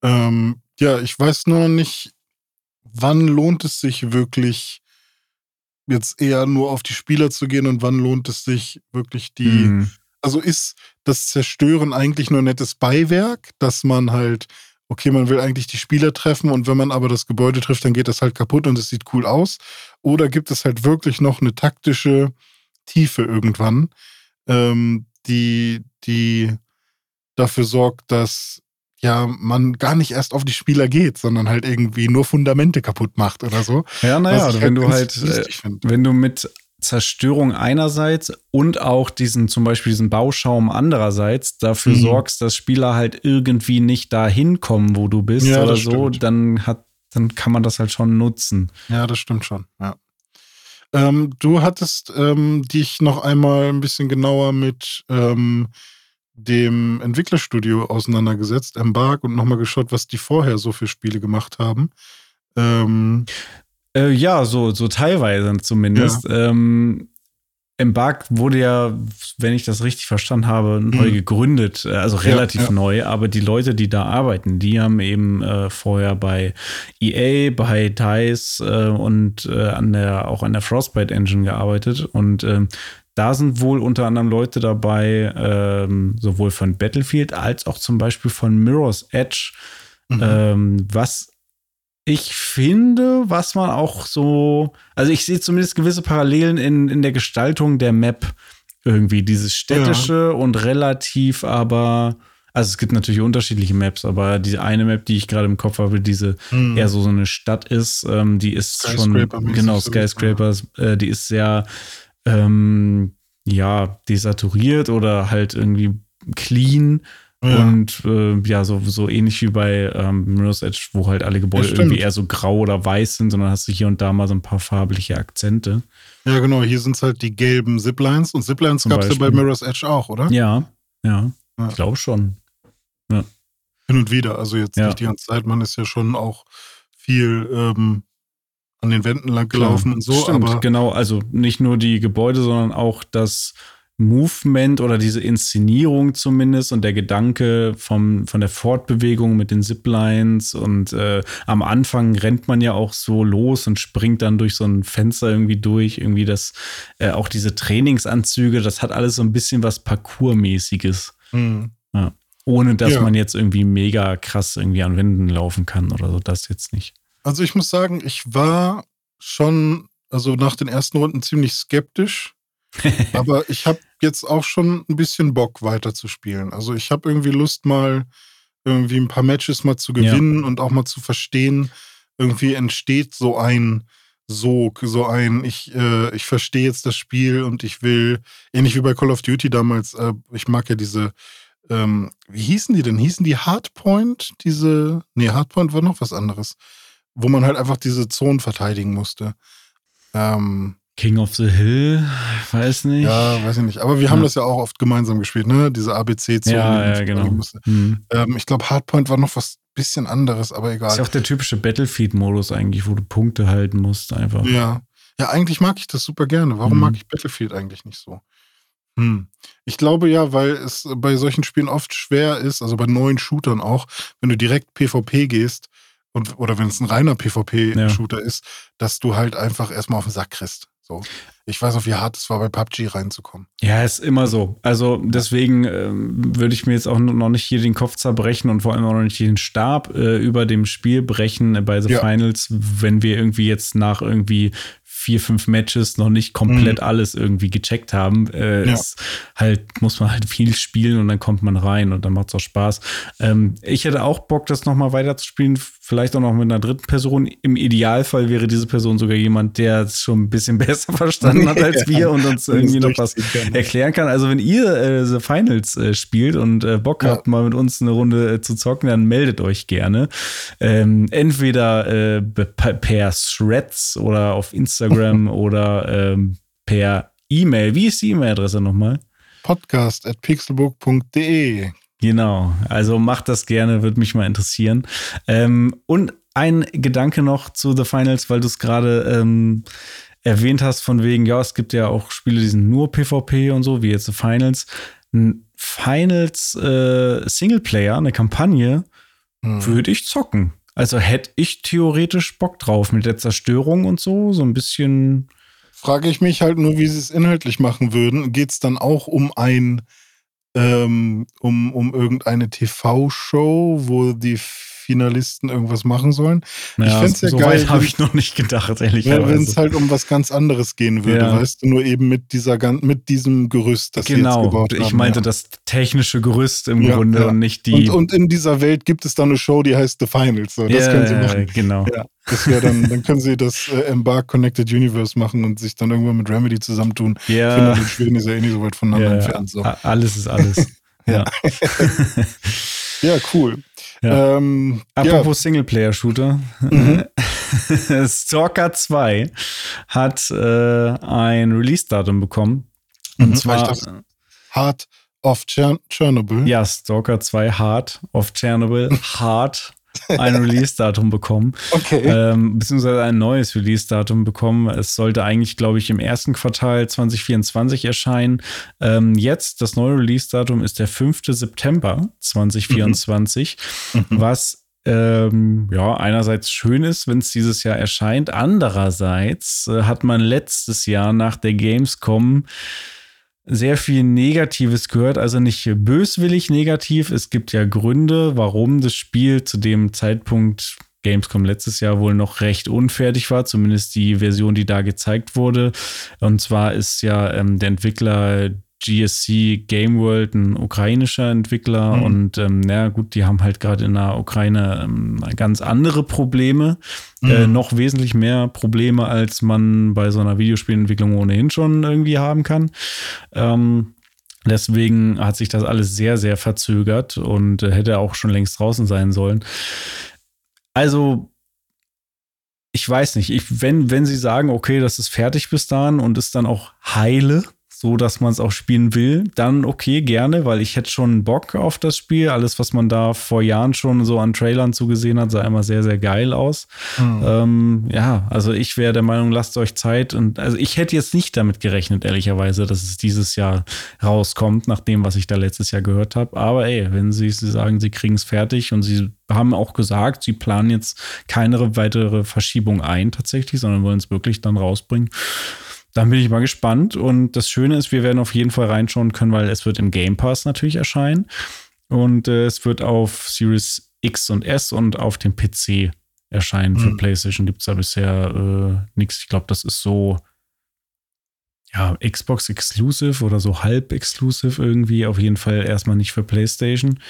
Ähm, ja, ich weiß nur nicht, wann lohnt es sich wirklich jetzt eher nur auf die Spieler zu gehen und wann lohnt es sich wirklich die mhm also ist das Zerstören eigentlich nur nettes Beiwerk, dass man halt okay, man will eigentlich die Spieler treffen und wenn man aber das Gebäude trifft, dann geht das halt kaputt und es sieht cool aus? Oder gibt es halt wirklich noch eine taktische Tiefe irgendwann, ähm, die, die dafür sorgt, dass ja man gar nicht erst auf die Spieler geht, sondern halt irgendwie nur Fundamente kaputt macht oder so. Ja, naja, wenn halt du halt, äh, wenn du mit Zerstörung einerseits und auch diesen, zum Beispiel diesen Bauschaum andererseits dafür mhm. sorgst, dass Spieler halt irgendwie nicht dahin kommen, wo du bist ja, oder so, stimmt. dann hat, dann kann man das halt schon nutzen. Ja, das stimmt schon, ja. Ähm, du hattest ähm, dich noch einmal ein bisschen genauer mit ähm, dem Entwicklerstudio auseinandergesetzt, Embark, und nochmal geschaut, was die vorher so für Spiele gemacht haben. Ähm, äh, ja, so, so teilweise zumindest. Ja. Ähm, Embark wurde ja, wenn ich das richtig verstanden habe, neu mhm. gegründet, äh, also relativ ja, ja. neu, aber die Leute, die da arbeiten, die haben eben äh, vorher bei EA, bei DICE äh, und äh, an der, auch an der Frostbite Engine gearbeitet und ähm, da sind wohl unter anderem Leute dabei, ähm, sowohl von Battlefield als auch zum Beispiel von Mirror's Edge, mhm. ähm, was ich finde, was man auch so, also ich sehe zumindest gewisse Parallelen in, in der Gestaltung der Map irgendwie. Dieses städtische ja. und relativ aber, also es gibt natürlich unterschiedliche Maps, aber diese eine Map, die ich gerade im Kopf habe, diese hm. eher so, so eine Stadt ist, ähm, die ist schon, genau, Skyscrapers, äh, die ist sehr, ähm, ja, desaturiert oder halt irgendwie clean ja. Und äh, ja, so, so ähnlich wie bei ähm, Mirror's Edge, wo halt alle Gebäude ja, irgendwie eher so grau oder weiß sind, sondern hast du hier und da mal so ein paar farbliche Akzente. Ja, genau. Hier sind es halt die gelben Ziplines und Ziplines gab es ja bei Mirror's Edge auch, oder? Ja, ja. ja. Ich glaube schon. Ja. Hin und wieder. Also jetzt nicht die ganze Zeit. Man ist ja schon auch viel ähm, an den Wänden lang gelaufen und so. Stimmt, aber genau. Also nicht nur die Gebäude, sondern auch das Movement oder diese Inszenierung zumindest und der Gedanke vom, von der Fortbewegung mit den Ziplines und äh, am Anfang rennt man ja auch so los und springt dann durch so ein Fenster irgendwie durch, irgendwie das, äh, auch diese Trainingsanzüge, das hat alles so ein bisschen was Parkourmäßiges. Mhm. Ja. Ohne dass ja. man jetzt irgendwie mega krass irgendwie an Wänden laufen kann oder so, das jetzt nicht. Also ich muss sagen, ich war schon, also nach den ersten Runden ziemlich skeptisch Aber ich habe jetzt auch schon ein bisschen Bock weiterzuspielen. Also ich habe irgendwie Lust mal irgendwie ein paar Matches mal zu gewinnen ja. und auch mal zu verstehen, irgendwie entsteht so ein Sog, so ein, ich, äh, ich verstehe jetzt das Spiel und ich will, ähnlich wie bei Call of Duty damals, äh, ich mag ja diese, ähm, wie hießen die denn? Hießen die Hardpoint? Diese, nee, Hardpoint war noch was anderes, wo man halt einfach diese Zonen verteidigen musste. Ähm, King of the Hill, weiß nicht. Ja, weiß ich nicht. Aber wir haben das ja auch oft gemeinsam gespielt, ne? Diese ABC-Zone. Ja, ja, genau. Mhm. Ähm, ich glaube, Hardpoint war noch was bisschen anderes, aber egal. Ist ja auch der typische Battlefield-Modus eigentlich, wo du Punkte halten musst, einfach. Ja. Ja, eigentlich mag ich das super gerne. Warum mhm. mag ich Battlefield eigentlich nicht so? Hm. Ich glaube ja, weil es bei solchen Spielen oft schwer ist, also bei neuen Shootern auch, wenn du direkt PvP gehst, und, oder wenn es ein reiner PvP-Shooter ja. ist, dass du halt einfach erstmal auf den Sack kriegst. So. Ich weiß noch, wie hart es war, bei PUBG reinzukommen. Ja, ist immer so. Also deswegen ähm, würde ich mir jetzt auch noch nicht hier den Kopf zerbrechen und vor allem auch noch nicht den Stab äh, über dem Spiel brechen bei The ja. Finals, wenn wir irgendwie jetzt nach irgendwie vier, fünf Matches noch nicht komplett mhm. alles irgendwie gecheckt haben. Äh, ja. halt, muss man halt viel spielen und dann kommt man rein und dann macht es auch Spaß. Ähm, ich hätte auch Bock, das nochmal weiterzuspielen, vielleicht auch noch mit einer dritten Person. Im Idealfall wäre diese Person sogar jemand, der es schon ein bisschen besser verstanden hat als wir und uns irgendwie noch was erklären kann. Also wenn ihr äh, The Finals äh, spielt und äh, Bock ja. habt, mal mit uns eine Runde äh, zu zocken, dann meldet euch gerne. Ähm, entweder äh, per Threads oder auf Instagram oder ähm, per E-Mail. Wie ist die E-Mail-Adresse nochmal? Podcast at pixelbook.de Genau, also macht das gerne, würde mich mal interessieren. Ähm, und ein Gedanke noch zu The Finals, weil du es gerade ähm, erwähnt hast, von wegen, ja, es gibt ja auch Spiele, die sind nur PvP und so, wie jetzt The Finals. Ein Finals äh, Singleplayer, eine Kampagne, hm. würde ich zocken. Also hätte ich theoretisch Bock drauf mit der Zerstörung und so, so ein bisschen. Frage ich mich halt nur, wie sie es inhaltlich machen würden. Geht es dann auch um ein ähm, um, um irgendeine TV-Show, wo die Finalisten irgendwas machen sollen. Ja, ich fände es ja so geil, weit habe wenn- ich noch nicht gedacht, ehrlich wenn gesagt. es halt um was ganz anderes gehen würde, Ja. weißt du, nur eben mit dieser mit diesem Gerüst, das sie jetzt Genau, gebaut haben. ich meinte ja. das technische Gerüst im Grunde und nicht die. und, und in dieser Welt gibt es dann eine Show, die heißt The Finals. So, das können sie machen. Genau. Ja, das wäre dann, dann können sie das äh, Embark Connected Universe machen und sich dann irgendwann mit Remedy zusammentun. Ja, Finnland und Schweden ist ja eh nicht so weit voneinander ja, entfernt. So. alles ist alles. ja. Ja, cool. Ja. Ähm, ja, Apropos Singleplayer-Shooter. Mhm. Stalker 2 hat äh, ein Release-Datum bekommen. Und Mhm, zwar, Heart of Chern Chernobyl. ja, Stalker 2 Hard of Chernobyl, Hard, ein Release-Datum bekommen. Okay. ähm, beziehungsweise ein neues Release-Datum bekommen. Es sollte eigentlich, glaube ich, im ersten Quartal 2024 erscheinen. Ähm, jetzt, das neue Release-Datum ist der 5. September 2024, Mhm. was ähm, ja einerseits schön ist, wenn es dieses Jahr erscheint. Andererseits äh, hat man letztes Jahr nach der Gamescom sehr viel Negatives gehört, also nicht böswillig negativ. Es gibt ja Gründe, warum das Spiel zu dem Zeitpunkt Gamescom letztes Jahr wohl noch recht unfertig war, zumindest die Version, die da gezeigt wurde. Und zwar ist ja ähm, der Entwickler GSC Game World ein ukrainischer Entwickler Mhm. und ähm, na gut, die haben halt gerade in der Ukraine ähm, ganz andere Probleme, äh, Mhm. noch wesentlich mehr Probleme, als man bei so einer Videospielentwicklung ohnehin schon irgendwie haben kann. Ähm, deswegen hat sich das alles sehr, sehr verzögert und äh, hätte auch schon längst draußen sein sollen. Also, ich weiß nicht, ich, wenn, wenn sie sagen, okay, das ist fertig bis dahin und ist dann auch heile, so dass man es auch spielen will, dann okay, gerne, weil ich hätte schon Bock auf das Spiel. Alles, was man da vor Jahren schon so an Trailern zugesehen hat, sah immer sehr, sehr geil aus. Mhm. Ähm, ja, also ich wäre der Meinung, lasst euch Zeit. Und also ich hätte jetzt nicht damit gerechnet, ehrlicherweise, dass es dieses Jahr rauskommt, nach dem, was ich da letztes Jahr gehört habe. Aber ey, wenn sie, sie sagen, sie kriegen es fertig und sie haben auch gesagt, sie planen jetzt keine weitere Verschiebung ein tatsächlich, sondern wollen es wirklich dann rausbringen. Dann bin ich mal gespannt. Und das Schöne ist, wir werden auf jeden Fall reinschauen können, weil es wird im Game Pass natürlich erscheinen. Und äh, es wird auf Series X und S und auf dem PC erscheinen. Für Mhm. PlayStation gibt es da bisher äh, nichts. Ich glaube, das ist so ja, Xbox Exclusive oder so halb Exclusive irgendwie. Auf jeden Fall erstmal nicht für PlayStation.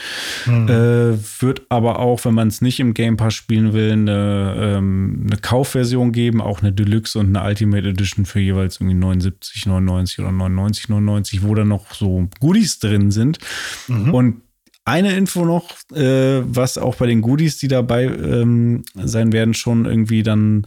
Mhm. Äh, wird aber auch, wenn man es nicht im Game Pass spielen will, eine, ähm, eine Kaufversion geben, auch eine Deluxe und eine Ultimate Edition für jeweils irgendwie 79, 99 oder 99, 99, wo dann noch so Goodies drin sind. Mhm. Und eine Info noch, äh, was auch bei den Goodies, die dabei ähm, sein werden, schon irgendwie dann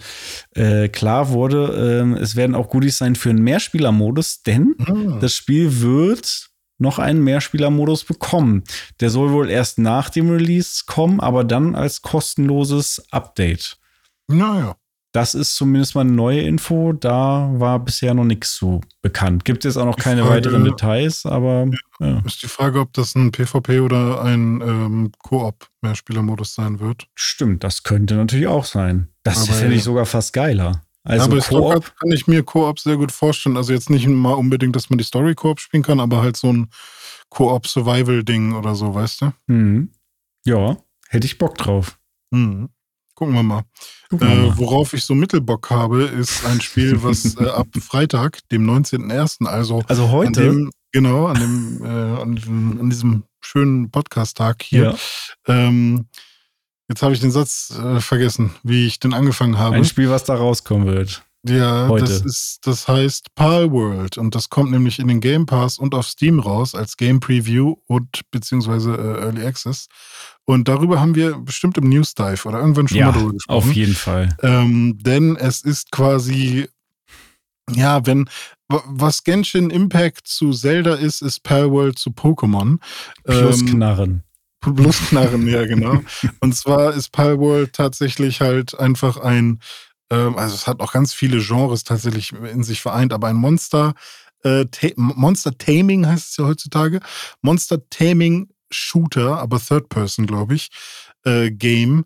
äh, klar wurde. Ähm, es werden auch Goodies sein für einen Mehrspielermodus, denn Ah. das Spiel wird noch einen Mehrspielermodus bekommen. Der soll wohl erst nach dem Release kommen, aber dann als kostenloses Update. Naja. Das ist zumindest mal eine neue Info. Da war bisher noch nichts so bekannt. Gibt jetzt auch noch Die keine Frage- weiteren Details, aber ja. Ist die Frage, ob das ein PvP oder ein ähm, Koop-Mehrspielermodus sein wird. stimmt, das könnte natürlich auch sein. Das Aber fände ich ja. sogar fast geiler. Also aber Koop, Koop kann ich mir Koop sehr gut vorstellen. Also jetzt nicht mal unbedingt, dass man die Story Koop spielen kann, aber halt so ein Koop-Survival-Ding oder so, weißt du? mhm. ja, hätte ich Bock drauf. Mhm. Gucken wir mal. Gucken wir Äh, worauf ich so Mittelbock habe, ist ein Spiel, was äh, ab Freitag, dem 19.01., also Also an heute, dem, genau, an dem, äh, an diesem, an diesem schönen Podcast-Tag hier. ja, Ähm, jetzt habe ich den Satz äh, vergessen, wie ich den angefangen habe. ein Spiel, was da rauskommen wird. Ja, Heute. das ist, das heißt Pal World und das kommt nämlich in den Game Pass und auf Steam raus als Game Preview und beziehungsweise äh, Early Access. Und darüber haben wir bestimmt im News Dive oder irgendwann schon Ja, mal drüber gesprochen. auf jeden Fall. Ähm, denn es ist quasi, ja, wenn wa- was Genshin Impact zu Zelda ist, ist Palworld zu Pokémon. Plus Ähm, Knarren. Plus Knarren, ja, genau. Und zwar ist Palworld tatsächlich halt einfach ein, also es hat auch ganz viele Genres tatsächlich in sich vereint, aber ein Monster, äh, Monster Taming heißt es ja heutzutage. Monster Taming Shooter, aber Third Person, glaube ich, äh, Game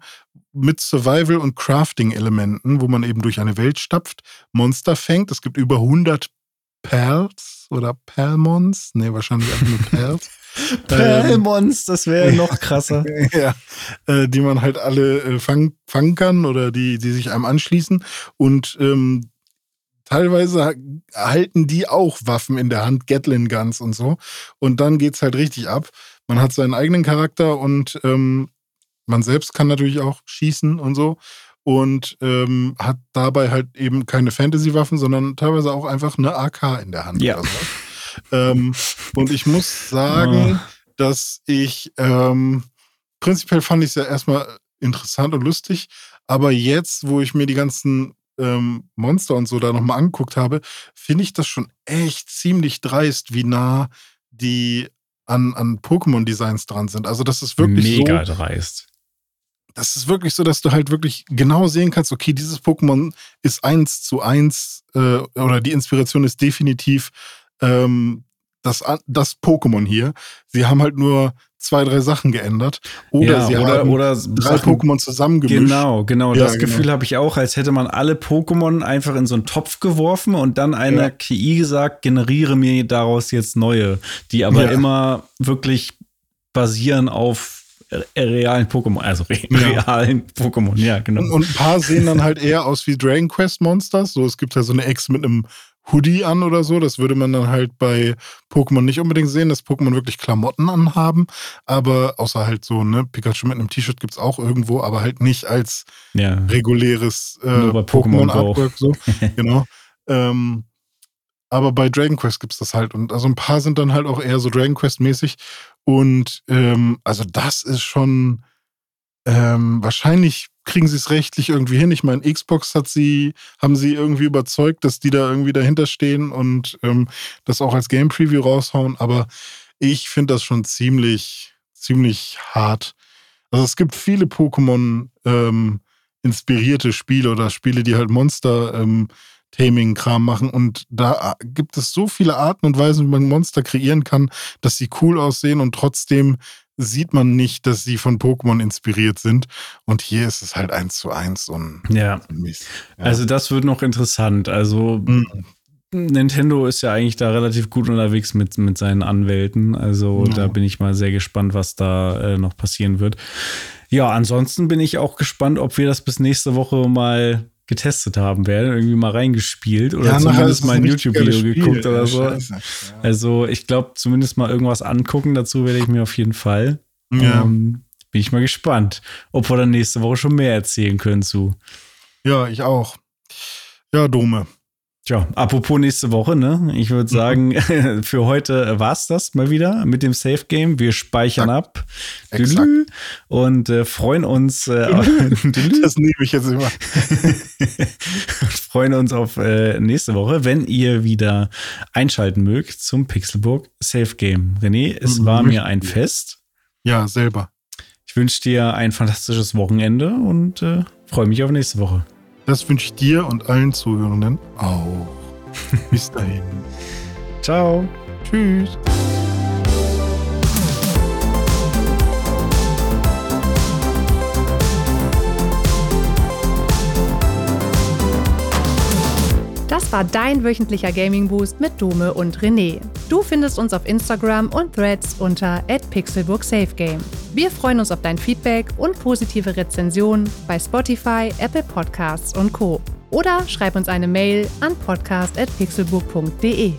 mit Survival- und Crafting-Elementen, wo man eben durch eine Welt stapft, Monster fängt. Es gibt über 100 Perls oder Perlmons. Nee, wahrscheinlich einfach nur Perls. Perlmons, das wäre noch krasser. ja, äh, die man halt alle äh, fang, fangen kann oder die, die sich einem anschließen. Und ähm, teilweise halten die auch Waffen in der Hand, Gatlin Guns und so. Und dann geht's halt richtig ab. Man hat seinen eigenen Charakter und ähm, man selbst kann natürlich auch schießen und so. Und ähm, hat dabei halt eben keine Fantasy-Waffen, sondern teilweise auch einfach eine AK in der Hand. Ja. Ähm, und ich muss sagen, oh. dass ich ähm, prinzipiell fand ich es ja erstmal interessant und lustig, aber jetzt, wo ich mir die ganzen ähm, Monster und so da nochmal angeguckt habe, finde ich das schon echt ziemlich dreist, wie nah die an, an Pokémon-Designs dran sind. Also, das ist wirklich Mega so, dreist. Das ist wirklich so, dass du halt wirklich genau sehen kannst, okay, dieses Pokémon ist eins zu eins äh, oder die Inspiration ist definitiv ähm, das, das Pokémon hier. Sie haben halt nur zwei, drei Sachen geändert. Oder ja, sie oder, haben oder drei Sachen, Pokémon zusammengemischt. Genau, genau. Ja, das genau. Gefühl habe ich auch, als hätte man alle Pokémon einfach in so einen Topf geworfen und dann einer Ja. KI gesagt, generiere mir daraus jetzt neue, die aber immer wirklich basieren auf realen Pokémon, also re Ja. realen Pokémon, ja, genau. Und, ein paar sehen dann halt eher aus wie Dragon Quest Monsters. So, es gibt ja so eine Ex mit einem Hoodie an oder so. Das würde man dann halt bei Pokémon nicht unbedingt sehen, dass Pokémon wirklich Klamotten anhaben. Aber außer halt so, ne, Pikachu mit einem T-Shirt gibt's auch irgendwo, aber halt nicht als ja. reguläres äh. Pokémon-Artwork. So. genau. Ähm, aber bei Dragon Quest gibt's das halt. Und also ein paar sind dann halt auch eher so Dragon Quest-mäßig. Und ähm, also das ist schon ähm, wahrscheinlich kriegen sie es rechtlich irgendwie hin. Ich meine, Xbox hat sie, haben sie irgendwie überzeugt, dass die da irgendwie dahinter stehen und ähm, das auch als Game Preview raushauen. Aber ich finde das schon ziemlich, ziemlich hart. Also es gibt viele Pokémon ähm, inspirierte Spiele oder Spiele, die halt Monster ähm, Taming-Kram machen. Und da äh, gibt es so viele Arten und Weisen, wie man Monster kreieren kann, dass sie cool aussehen und trotzdem sieht man nicht, dass sie von Pokémon inspiriert sind. Und hier ist es halt eins zu eins ein ja. Mist. Ja. Also das wird noch interessant. Also Mhm. Nintendo ist ja eigentlich da relativ gut unterwegs mit, mit seinen Anwälten. Also Ja. da bin ich mal sehr gespannt, was da äh, noch passieren wird. Ja, ansonsten bin ich auch gespannt, ob wir das bis nächste Woche mal getestet haben werden, irgendwie mal reingespielt oder Ja, zumindest mal ein YouTube-Video geguckt oder so. scheiße. Ja. Also ich glaube, zumindest mal irgendwas angucken dazu werde ich mir auf jeden Fall. Ja. Ähm, bin ich mal gespannt, ob wir dann nächste Woche schon mehr erzählen können zu. ja, ich auch. Ja, Dome. Tja, apropos nächste Woche, ne? Ich würde sagen, für heute war's das mal wieder mit dem Safe Game. Wir speichern ab Exakt. Und äh, freuen uns äh. Das nehme ich jetzt immer. freuen uns auf äh, nächste Woche, wenn ihr wieder einschalten mögt zum Pixelburg Safe Game. René, es Mhm. war mir ein Fest. Ja, selber. Ich wünsche dir ein fantastisches Wochenende und äh, freue mich auf nächste Woche. Das wünsche ich dir und allen Zuhörenden auch. Bis dahin. Ciao. Tschüss. Das war dein wöchentlicher Gaming Boost mit Dome und René. Du findest uns auf Instagram und Threads unter @pixelburgsafegame. Wir freuen uns auf dein Feedback und positive Rezensionen bei Spotify, Apple Podcasts und Co. Oder schreib uns eine Mail an podcast@pixelburg.de.